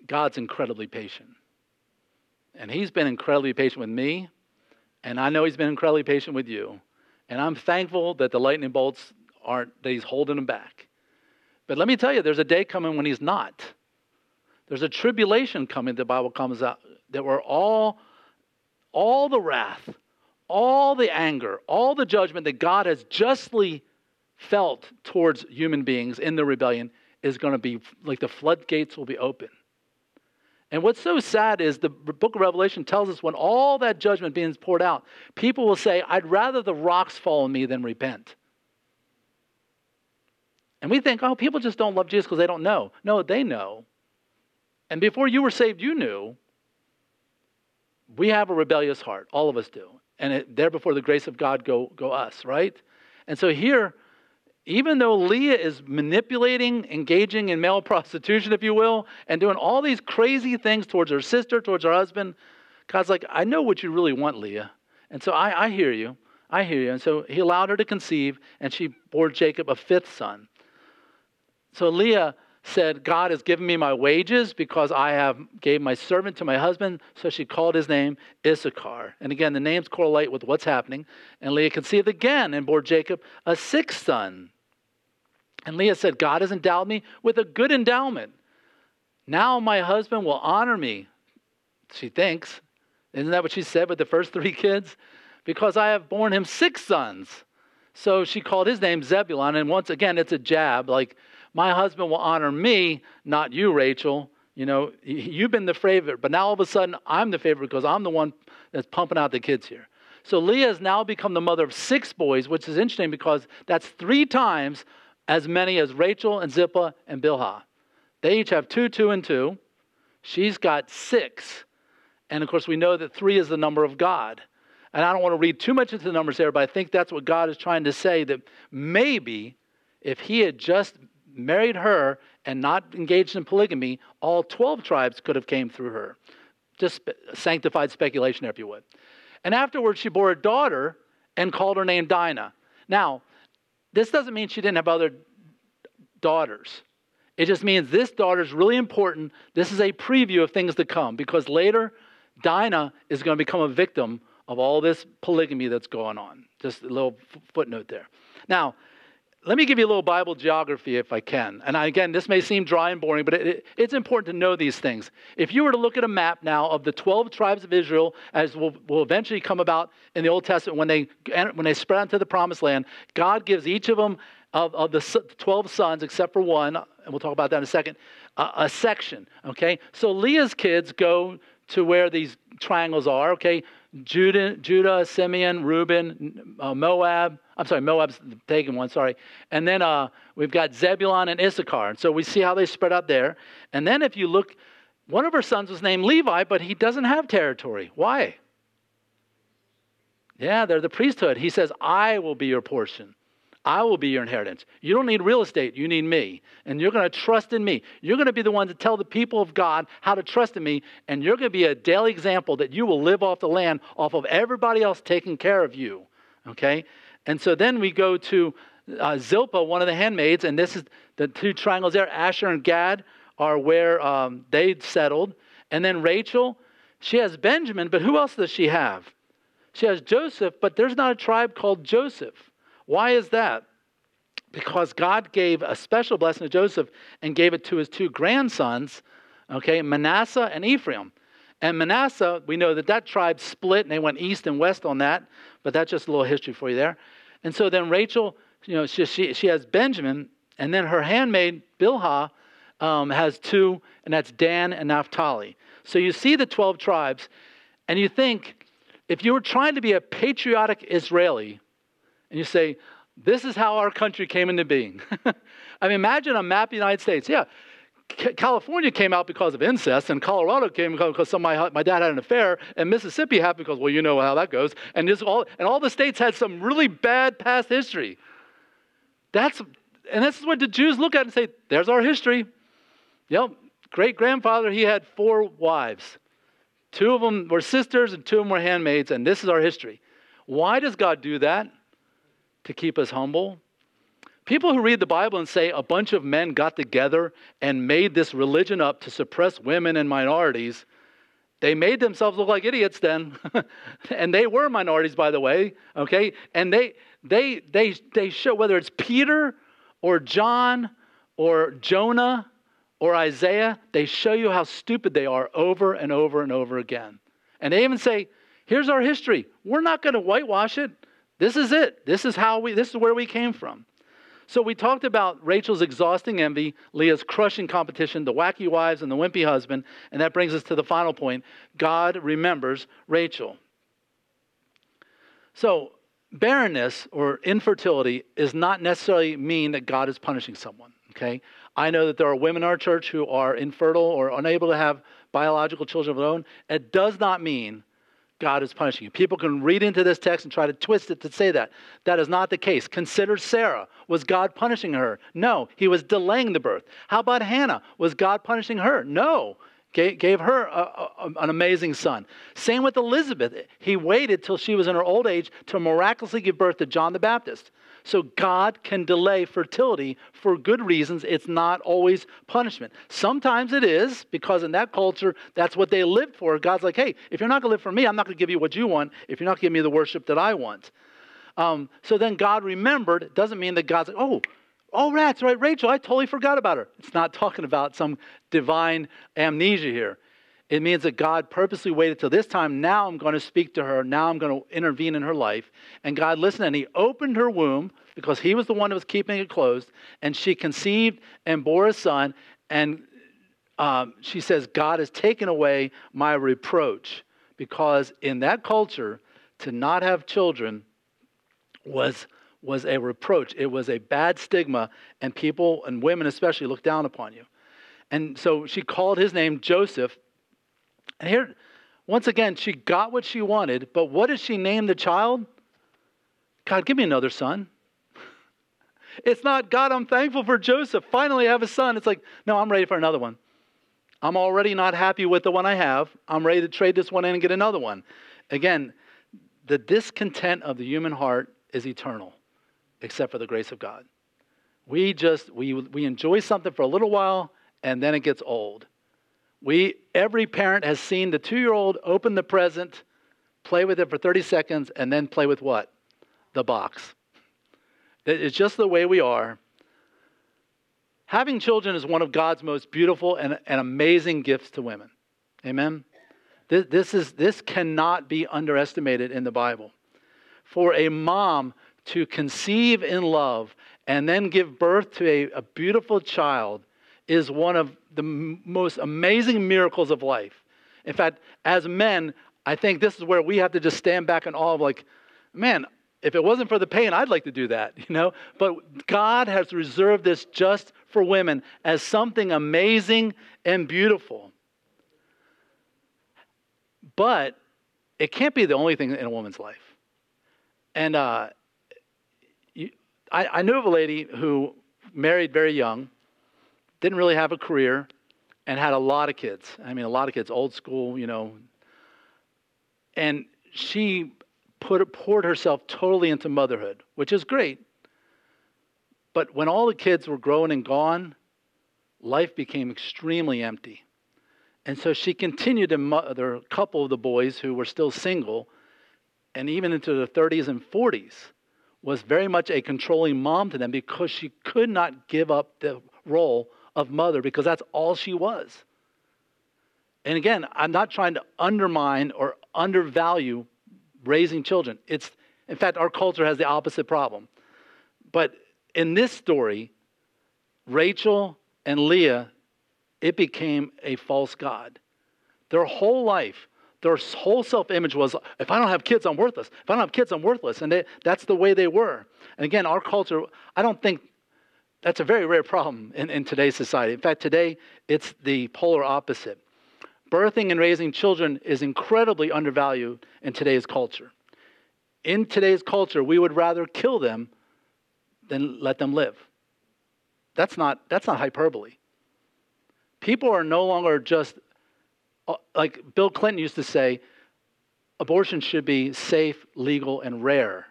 God's incredibly patient. And He's been incredibly patient with me, and I know He's been incredibly patient with you. And I'm thankful that the lightning bolts aren't, that He's holding them back. But let me tell you, there's a day coming when He's not. There's a tribulation coming, the Bible comes out, that we're all, all the wrath, all the anger, all the judgment that God has justly felt towards human beings in the rebellion is going to be like the floodgates will be open. And what's so sad is the book of Revelation tells us when all that judgment being poured out, people will say, I'd rather the rocks fall on me than repent. And we think, oh, people just don't love Jesus because they don't know. No, they know. And before you were saved, you knew. We have a rebellious heart. All of us do. And it, there before the grace of God go, go us, right? And so here, even though Leah is manipulating, engaging in male *laughs* prostitution, if you will, and doing all these crazy things towards her sister, towards her husband, God's like, I know what you really want, Leah. And so I, I hear you. I hear you. And so he allowed her to conceive, and she bore Jacob a fifth son. So Leah said, God has given me my wages because I have gave my servant to my husband. So she called his name Issachar. And again, the names correlate with what's happening. And Leah conceived again and bore Jacob a sixth son. And Leah said, God has endowed me with a good endowment. Now my husband will honor me, she thinks. Isn't that what she said with the first three *laughs* kids? Because I have borne him six sons. So she called his name Zebulon. And once again, it's a jab. Like, my husband will honor me, not you, Rachel. You know, *laughs* you've been the favorite, but now all of a sudden I'm the favorite because I'm the one that's pumping out the kids here. So Leah has now become the mother of six boys, which is interesting because that's three times as many as Rachel and Zilpah and Bilhah. They each have two, two, and two. She's got six. And of course, we know that three is the number of God. And I don't want to read too much into the numbers there, but I think that's what God is trying to say that maybe if he had just married her and not engaged in polygamy, all 12 tribes could have came through her. Just sanctified speculation, if you would. And afterwards, she bore a daughter and called her name Dinah. Now, this doesn't mean she didn't have other daughters. It just means this daughter is really important. This is a preview of things to come because later, Dinah is going to become a victim of all this polygamy that's going on. Just a little footnote there. Now, let me give you a little Bible geography if I can. And again, this may seem dry and boring, but it, it, it's important to know these things. If you were to look at a map now of the 12 tribes of Israel, as will, will eventually come about in the Old Testament when they, when they spread into the promised land, God gives each of them, of, of the 12 sons, except for one, and we'll talk about that in a second, uh, a section. Okay? So Leah's kids go to where these triangles are. Okay? Judah, Judah Simeon, Reuben, uh, Moab. I'm sorry, Moab's the pagan one, sorry. And then uh, we've got Zebulon and Issachar. And so we see how they spread out there. And then if you look, one of her sons was named Levi, but he doesn't have territory. Why? Yeah, they're the priesthood. He says, I will be your portion. I will be your inheritance. You don't need real estate, you need me. And you're going to trust in me. You're going to be the one to tell the people of God how to trust in me, and you're going to be a daily example that you will live off the land off of everybody else taking care of you. Okay? And so then we go to uh, Zilpah, one of the handmaids, and this is the two triangles there, Asher and Gad, are where um, they settled. And then Rachel, she has Benjamin, but who else does she have? She has Joseph, but there's not a tribe called Joseph. Why is that? Because God gave a special blessing to Joseph and gave it to his two grandsons, okay, Manasseh and Ephraim. And Manasseh, we know that that tribe split and they went east and west on that, but that's just a little history for you there. And so then Rachel, you know, she, she, she has Benjamin, and then her handmaid, Bilhah, um, has two, and that's Dan and Naphtali. So you see the 12 tribes, and you think, if you were trying to be a patriotic Israeli, and you say, this is how our country came into being. *laughs* I mean, imagine a map of the United States. Yeah, California came out because of incest, and Colorado came because some my, my dad had an affair, and Mississippi happened because, well, you know how that goes. And, this all, and all the states had some really bad past history. That's, and this is what the Jews look at and say, there's our history. Yep, great grandfather, he had four wives. Two of them were sisters, and two of them were handmaids, and this is our history. Why does God do that? To keep us humble. People who read the Bible and say a bunch of men got together and made this religion up to suppress women and minorities, they made themselves look like idiots then. *laughs* and they were minorities, by the way, okay? And they, they, they, they show, whether it's Peter or John or Jonah or Isaiah, they show you how stupid they are over and over and over again. And they even say, here's our history. We're not going to whitewash it. This is it. This is how we this is where we came from. So we talked about Rachel's exhausting envy, Leah's crushing competition, the wacky wives and the wimpy husband, and that brings us to the final point. God remembers Rachel. So, barrenness or infertility is not necessarily mean that God is punishing someone, okay? I know that there are women in our church who are infertile or unable to have biological children of their own. It does not mean God is punishing you. People can read into this text and try to twist it to say that. That is not the case. Consider Sarah. Was God punishing her? No, he was delaying the birth. How about Hannah? Was God punishing her? No, gave her a, a, an amazing son. Same with Elizabeth. He waited till she was in her old age to miraculously give birth to John the Baptist. So God can delay fertility for good reasons. It's not always punishment. Sometimes it is, because in that culture, that's what they lived for. God's like, hey, if you're not going to live for me, I'm not going to give you what you want if you're not giving me the worship that I want. Um, so then God remembered. It doesn't mean that God's like, oh, oh, that's right, Rachel, I totally forgot about her. It's not talking about some divine amnesia here. It means that God purposely waited till this time. Now I'm going to speak to her. Now I'm going to intervene in her life. And God listened and He opened her womb because He was the one that was keeping it closed. And she conceived and bore a son. And um, she says, God has taken away my reproach. Because in that culture, to not have children was, was a reproach. It was a bad stigma, and people, and women especially, looked down upon you. And so she called his name Joseph. And here, once again, she got what she wanted, but what did she name the child? God, give me another son. *laughs* It's not, God, I'm thankful for Joseph. Finally, I have a son. It's like, no, I'm ready for another one. I'm already not happy with the one I have. I'm ready to trade this one in and get another one. Again, the discontent of the human heart is eternal, except for the grace of God. We just, we, we enjoy something for a little while, and then it gets old. We, every parent has seen the two year old open the present, play with it for 30 seconds, and then play with what? The box. It's just the way we are. Having children is one of God's most beautiful and, and amazing gifts to women. Amen? This, this, is, this cannot be underestimated in the Bible. For a mom to conceive in love and then give birth to a, a beautiful child is one of the most amazing miracles of life. In fact, as men, I think this is where we have to just stand back in awe of like, man, if it wasn't for the pain, I'd like to do that, *laughs* you know? But God has reserved this just for women as something amazing and beautiful. But it can't be the only thing in a woman's life. And uh, you, I, I knew of a lady who married very young, didn't really have a career, and had a lot of kids. I mean, a lot of kids, old school, you know. And she put, poured herself totally into motherhood, which is great. But when all the kids were grown and gone, life became extremely empty. And so she continued to mother a couple of the boys who were still single, and even into the 30s and 40s, was very much a controlling mom to them because she could not give up the role of mother because that's all she was. And again, I'm not trying to undermine or undervalue raising children. It's, in fact, our culture has the opposite problem. But in this story, Rachel and Leah it became a false God. Their whole life, their whole self image was if I don't have kids, I'm worthless. If I don't have kids, I'm worthless. And they, that's the way they were. And again, our culture, I don't think that's a very rare problem in, in today's society. In fact, today, it's the polar opposite. Birthing and raising children is incredibly undervalued in today's culture. In today's culture, we would rather kill them than let them live. That's not, that's not hyperbole. People are no longer just, uh, like Bill Clinton used to say, abortion should be safe, legal, and rare.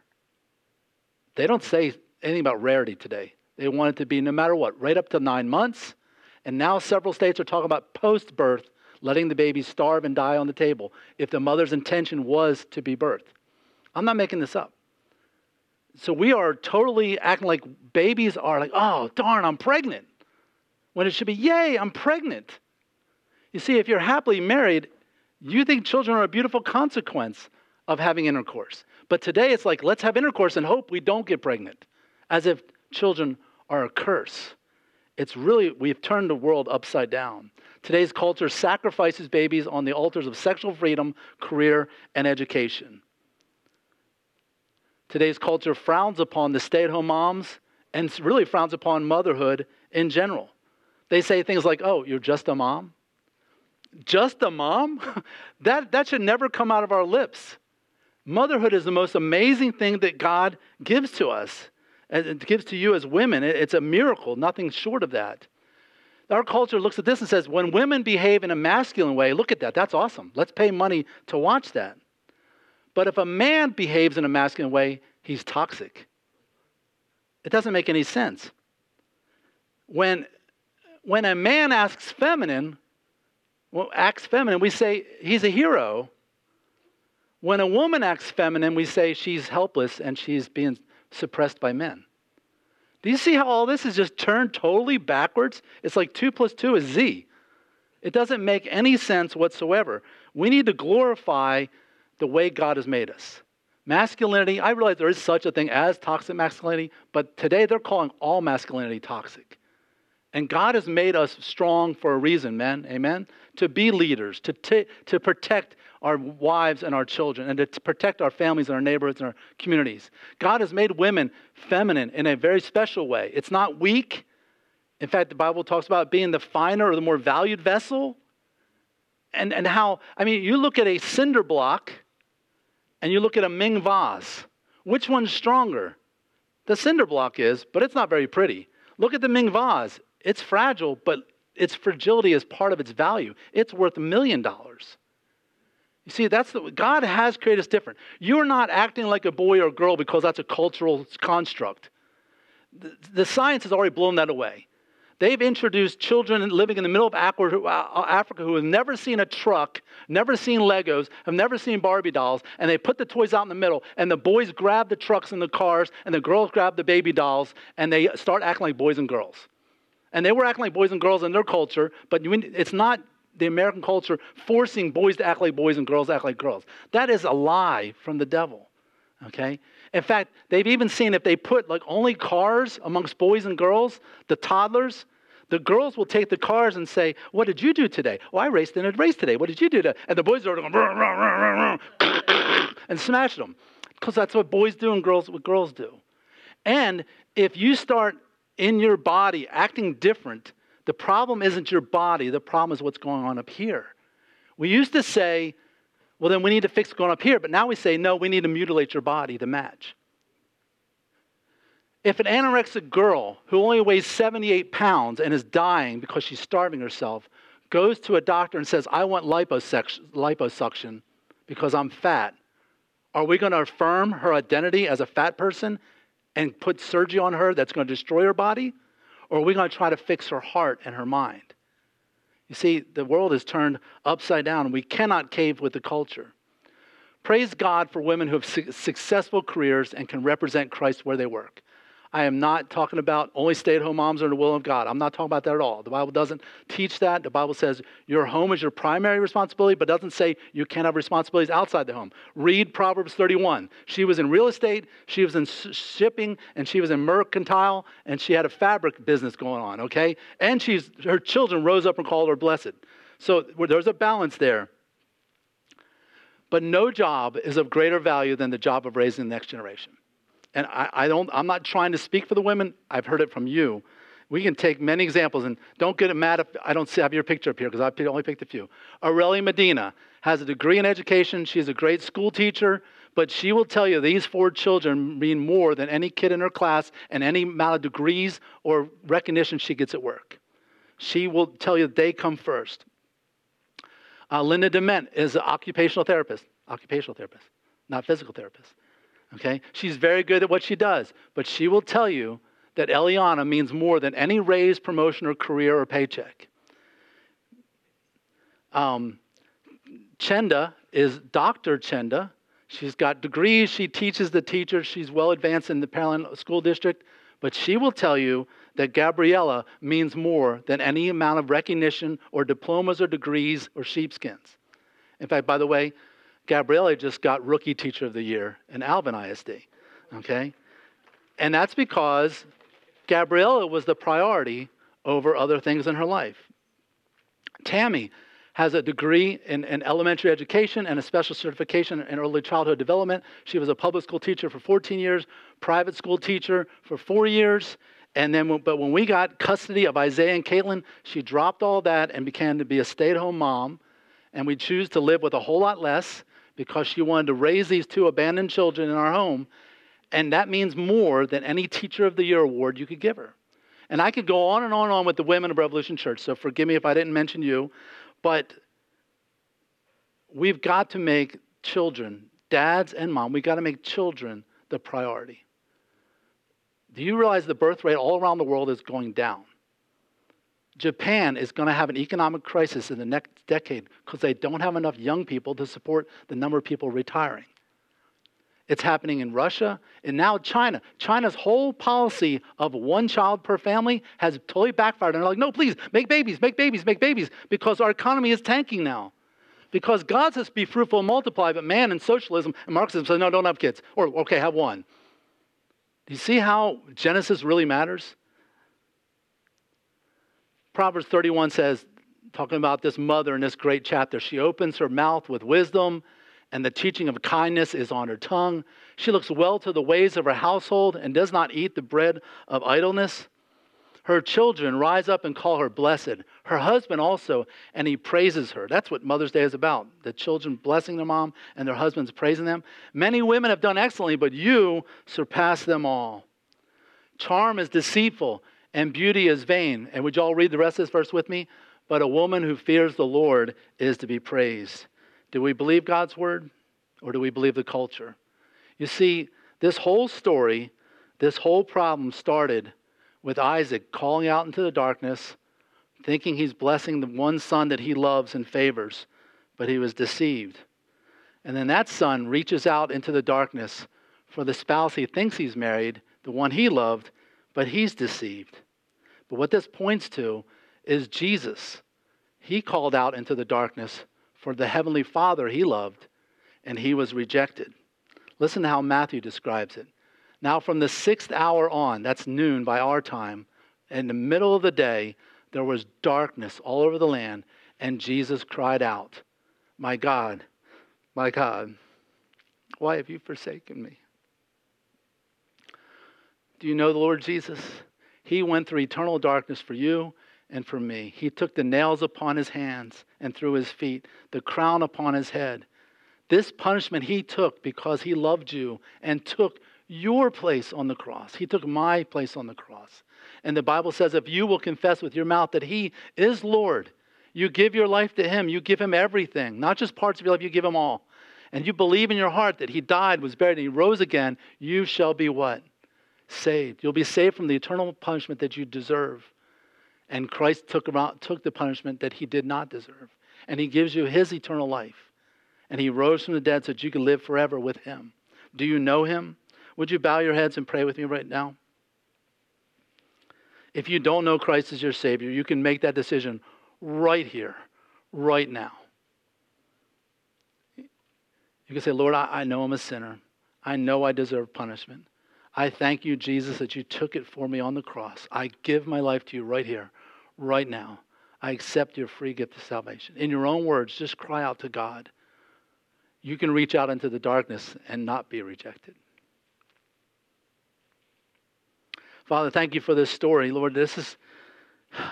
They don't say anything about rarity today. They want it to be no matter what, right up to nine months. And now several states are talking about post birth, letting the baby starve and die on the table if the mother's intention was to be birthed. I'm not making this up. So we are totally acting like babies are like, oh, darn, I'm pregnant when it should be, Yay, I'm pregnant. You see, if you're happily married, you think children are a beautiful consequence of having intercourse. But today it's like, let's have intercourse and hope we don't get pregnant, as if children are a curse. It's really, we've turned the world upside down. Today's culture sacrifices babies on the altars of sexual freedom, career, and education. Today's culture frowns upon the stay at home moms and really frowns upon motherhood in general. They say things like, oh, you're just a mom? Just a mom? *laughs* that, that should never come out of our lips. Motherhood is the most amazing thing that God gives to us, and it gives to you as women. It's a miracle, nothing short of that. Our culture looks at this and says, when women behave in a masculine way, look at that, that's awesome. Let's pay money to watch that. But if a man behaves in a masculine way, he's toxic. It doesn't make any sense. When when a man acts feminine, well, acts feminine, we say he's a hero. When a woman acts feminine, we say she's helpless and she's being suppressed by men. Do you see how all this is just turned totally backwards? It's like two plus two is Z. It doesn't make any sense whatsoever. We need to glorify the way God has made us. Masculinity, I realize there is such a thing as toxic masculinity, but today they're calling all masculinity toxic. And God has made us strong for a reason, men. Amen? To be leaders, to, t- to protect our wives and our children, and to protect our families and our neighborhoods and our communities. God has made women feminine in a very special way. It's not weak. In fact, the Bible talks about being the finer or the more valued vessel. And, and how, I mean, you look at a cinder block and you look at a Ming vase. Which one's stronger? The cinder block is, but it's not very pretty. Look at the Ming vase. It's fragile, but its fragility is part of its value. It's worth a million dollars. You see, that's the, God has created us different. You're not acting like a boy or girl because that's a cultural construct. The, the science has already blown that away. They've introduced children living in the middle of uh, Africa who have never seen a truck, never seen Legos, have never seen Barbie dolls, and they put the toys out in the middle, and the boys grab the trucks and the cars, and the girls grab the baby dolls, and they start acting like boys and girls. And they were acting like boys and girls in their culture, but it's not the American culture forcing boys to act like boys and girls act like girls. That is a lie from the devil. Okay? In fact, they've even seen if they put like only cars amongst boys and girls, the toddlers, the girls will take the cars and say, What did you do today? Oh, I raced in a race today. What did you do today? And the boys are going, rah, rah, rah, and smash them. Because that's what boys do and girls what girls do. And if you start in your body acting different, the problem isn't your body, the problem is what's going on up here. We used to say, well, then we need to fix going up here, but now we say, no, we need to mutilate your body to match. If an anorexic girl who only weighs 78 pounds and is dying because she's starving herself goes to a doctor and says, I want liposuction because I'm fat, are we going to affirm her identity as a fat person and put surgery on her that's going to destroy her body? Or are we going to try to fix her heart and her mind? You see, the world is turned upside down. We cannot cave with the culture. Praise God for women who have su- successful careers and can represent Christ where they work. I am not talking about only stay at home moms are in the will of God. I'm not talking about that at all. The Bible doesn't teach that. The Bible says your home is your primary responsibility, but doesn't say you can't have responsibilities outside the home. Read Proverbs 31. She was in real estate, she was in shipping, and she was in mercantile, and she had a fabric business going on, okay? And she's, her children rose up and called her blessed. So there's a balance there. But no job is of greater value than the job of raising the next generation and I, I, don't, I'm not trying to speak for the women. I've heard it from you. We can take many examples, and don't get mad if I don't have your picture up here because I only picked a few. Aurelia Medina has a degree in education. She's a great school teacher, but she will tell you these four children mean more than any kid in her class and any amount of degrees or recognition she gets at work. She will tell you they come first. Uh, Linda Dement is an occupational therapist, occupational therapist, not physical therapist. Okay? She's very good at what she does, but she will tell you that Eliana means more than any raise, promotion, or career or paycheck. Um, Chenda is Dr. Chenda. She's got degrees. She teaches the teachers. She's well advanced in the Pearland School District. But she will tell you that Gabriella means more than any amount of recognition or diplomas or degrees or sheepskins. In fact, by the way, Gabriella just got Rookie Teacher of the Year in Alvin ISD. Okay? And that's because Gabriella was the priority over other things in her life. Tammy has a degree in, in, elementary education and a special certification in early childhood development. She was a public school teacher for 14 years, private school teacher for four years. And then, but when we got custody of Isaiah and Caitlin, she dropped all that and began to be a stay at home mom. And we choose to live with a whole lot less because she wanted to raise these two abandoned children in our home. And that means more than any Teacher of the Year award you could give her. And I could go on and on and on with the women of Revolution Church, so forgive me if I didn't mention you. But we've got to make children, dads and mom, we've got to make children the priority. Do you realize the birth rate all around the world is going down? Japan is going to have an economic crisis in the next decade because they don't have enough young people to support the number of people retiring. It's happening in Russia and now China. China's whole policy of one child per family has totally backfired. And they're like, no, please, make babies, make babies, make babies, because our economy is tanking now. Because God says be fruitful and multiply, but man in socialism and Marxism says, no, don't have kids. Or, okay, have one. Do you see how Genesis really matters? Proverbs 31 says, talking about this mother in this great chapter, she opens her mouth with wisdom and the teaching of kindness is on her tongue. She looks well to the ways of her household and does not eat the bread of idleness. Her children rise up and call her blessed. Her husband also, and he praises her. That's what Mother's Day is about the children blessing their mom and their husbands praising them. Many women have done excellently, but you surpass them all. Charm is deceitful and beauty is vain. And would you all read the rest of this verse with me? But a woman who fears the Lord is to be praised. Do we believe God's word or do we believe the culture? You see, this whole story, this whole problem started with Isaac calling out into the darkness, thinking he's blessing the one son that he loves and favors, but he was deceived. And then that son reaches out into the darkness for the spouse he thinks he's married, the one he loved, but he's deceived. But what this points to is Jesus. He called out into the darkness for the heavenly Father he loved, and he was rejected. Listen to how Matthew describes it. Now, from the sixth hour on, that's noon by our time, in the middle of the day, there was darkness all over the land, and Jesus cried out, My God, my God, why have you forsaken me? Do you know the Lord Jesus? He went through eternal darkness for you and for me. He took the nails upon his hands and through his feet, the crown upon his head. This punishment he took because he loved you and took your place on the cross. He took my place on the cross. And the Bible says if you will confess with your mouth that he is Lord, you give your life to him, you give him everything, not just parts of your life, you give him all. And you believe in your heart that he died, was buried, and he rose again, you shall be what? Saved. You'll be saved from the eternal punishment that you deserve. And Christ took, around, took the punishment that he did not deserve. And he gives you his eternal life. And he rose from the dead so that you can live forever with him. Do you know him? Would you bow your heads and pray with me right now? If you don't know Christ as your Savior, you can make that decision right here, right now. You can say, Lord, I, I know I'm a sinner. I know I deserve punishment. I thank you, Jesus, that you took it for me on the cross. I give my life to you right here, right now. I accept your free gift of salvation. In your own words, just cry out to God. You can reach out into the darkness and not be rejected. Father, thank you for this story. Lord, this is,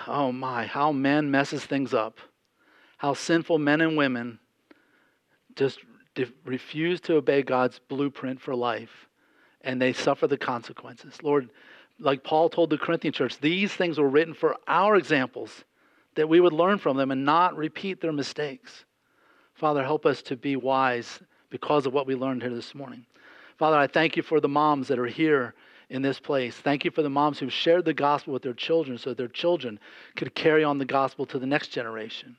oh my, how man messes things up. How sinful men and women just refuse to obey God's blueprint for life and they suffer the consequences. Lord, like Paul told the Corinthian church, these things were written for our examples that we would learn from them and not repeat their mistakes. Father, help us to be wise because of what we learned here this morning. Father, I thank you for the moms that are here in this place. Thank you for the moms who shared the gospel with their children so their children could carry on the gospel to the next generation.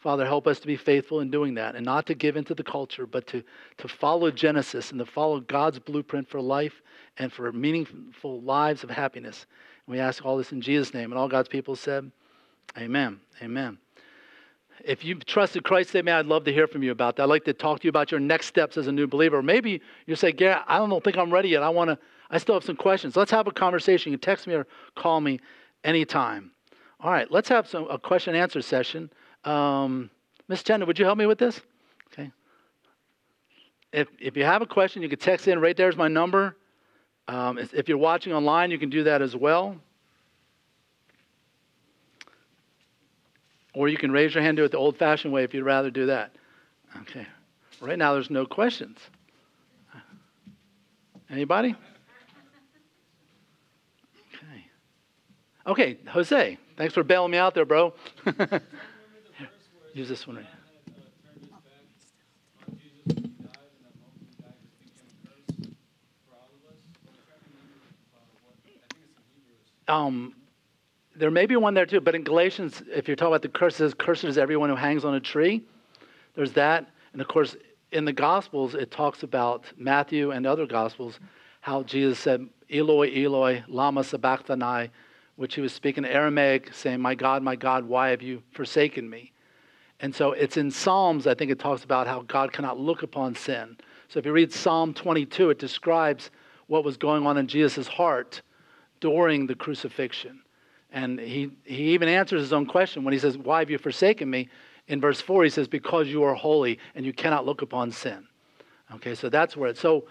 Father, help us to be faithful in doing that and not to give into the culture, but to, to follow Genesis and to follow God's blueprint for life and for meaningful lives of happiness. And we ask all this in Jesus' name. And all God's people said, Amen. Amen. If you've trusted Christ man, I'd love to hear from you about that. I'd like to talk to you about your next steps as a new believer. Maybe you say, Gary, I don't think I'm ready yet. I want to, I still have some questions. Let's have a conversation. You can text me or call me anytime. All right, let's have some a question and answer session. Um, Ms. Would you help me with this? Okay. If, if you have a question, you can text in. Right there's my number. Um, if you're watching online, you can do that as well. Or you can raise your hand, do it the old fashioned way if you'd rather do that. Okay. Right now, there's no questions. Anybody? Okay. Okay, Jose, thanks for bailing me out there, bro. *laughs* Use this one right Um, there may be one there too, but in Galatians, if you're talking about the curses, cursed is everyone who hangs on a tree. There's that. And of course, in the Gospels, it talks about Matthew and other Gospels, how Jesus said, Eloi, Eloi, lama sabachthani, which he was speaking Aramaic, saying, My God, my God, why have you forsaken me? And so it's in Psalms, I think it talks about how God cannot look upon sin. So if you read Psalm 22, it describes what was going on in Jesus' heart during the crucifixion. And he, he even answers his own question when he says, Why have you forsaken me? In verse 4, he says, Because you are holy and you cannot look upon sin. Okay, so that's where it. So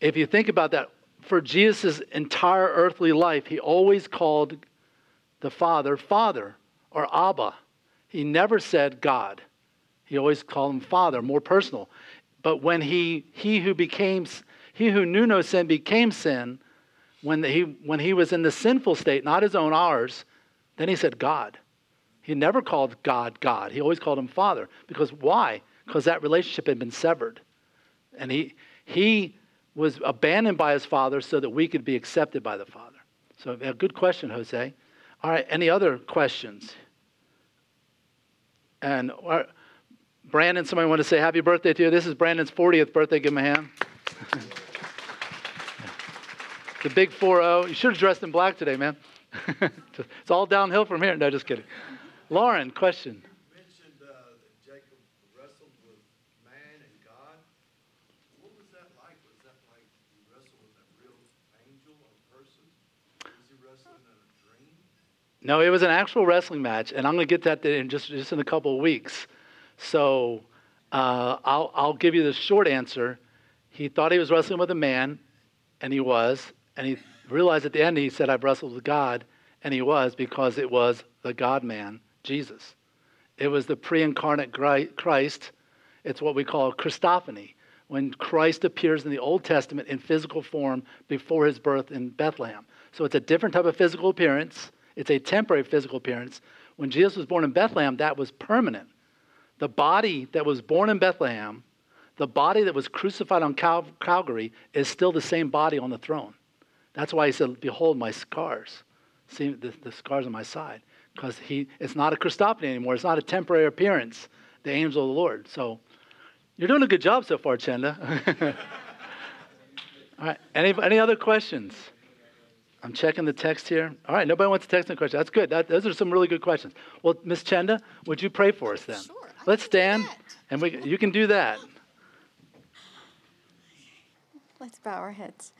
if you think about that, for Jesus' entire earthly life, he always called the Father, Father or Abba. He never said God. He always called him Father, more personal. But when he, he who became, he who knew no sin became sin, when he, when he was in the sinful state, not his own, ours, then he said God. He never called God God. He always called him Father. Because why? Because that relationship had been severed. And he, he was abandoned by his Father so that we could be accepted by the Father. So, a good question, Jose. All right, any other questions? And uh, Brandon, somebody want to say happy birthday to you? This is Brandon's 40th birthday. Give him a hand. *laughs* the big 4 0. You should have dressed in black today, man. *laughs* it's all downhill from here. No, just kidding. Lauren, question. No, it was an actual wrestling match, and I'm going to get that in just, just in a couple of weeks. So uh, I'll, I'll give you the short answer. He thought he was wrestling with a man, and he was. And he realized at the end, he said, I've wrestled with God. And he was because it was the God man, Jesus. It was the pre incarnate Christ. It's what we call Christophany, when Christ appears in the Old Testament in physical form before his birth in Bethlehem. So it's a different type of physical appearance it's a temporary physical appearance. When Jesus was born in Bethlehem, that was permanent. The body that was born in Bethlehem, the body that was crucified on Cal- Calvary, is still the same body on the throne. That's why he said, Behold my scars. See the, the scars on my side. Because he it's not a Christophany anymore. It's not a temporary appearance, the angel of the Lord. So you're doing a good job so far, Chenda. *laughs* All right. Any, any other questions? I'm checking the text here. All right, nobody wants to text any question. That's good. That, those are some really good questions. Well, Miss Chenda, would you pray for us then? Sure. Let's stand, and we, you can do that. Let's bow our heads.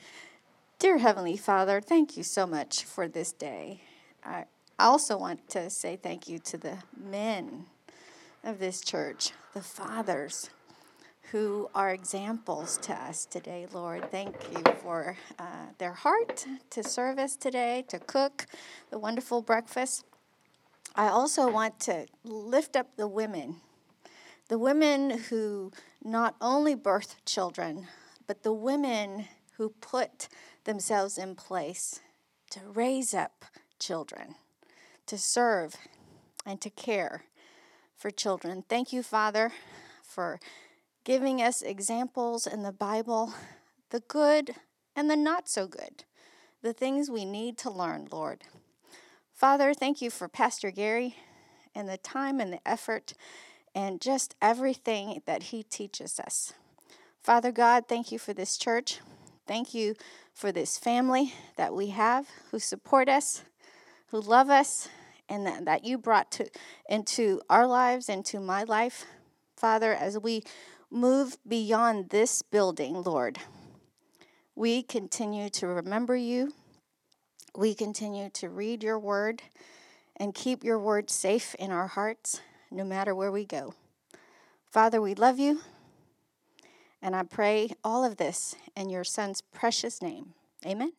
Dear Heavenly Father, thank you so much for this day. I also want to say thank you to the men of this church, the fathers who are examples to us today, Lord. Thank you for uh, their heart to serve us today, to cook the wonderful breakfast. I also want to lift up the women, the women who not only birth children, but the women who put themselves in place to raise up children, to serve, and to care for children. Thank you, Father, for giving us examples in the Bible, the good and the not so good, the things we need to learn, Lord. Father, thank you for Pastor Gary and the time and the effort and just everything that he teaches us. Father God, thank you for this church. Thank you for this family that we have who support us, who love us, and that, you brought to, into our lives, into my life. Father, as we move beyond this building, Lord. We continue to remember you. We continue to read your word and keep your word safe in our hearts no matter where we go. Father, we love you. And I pray all of this in your son's precious name. Amen.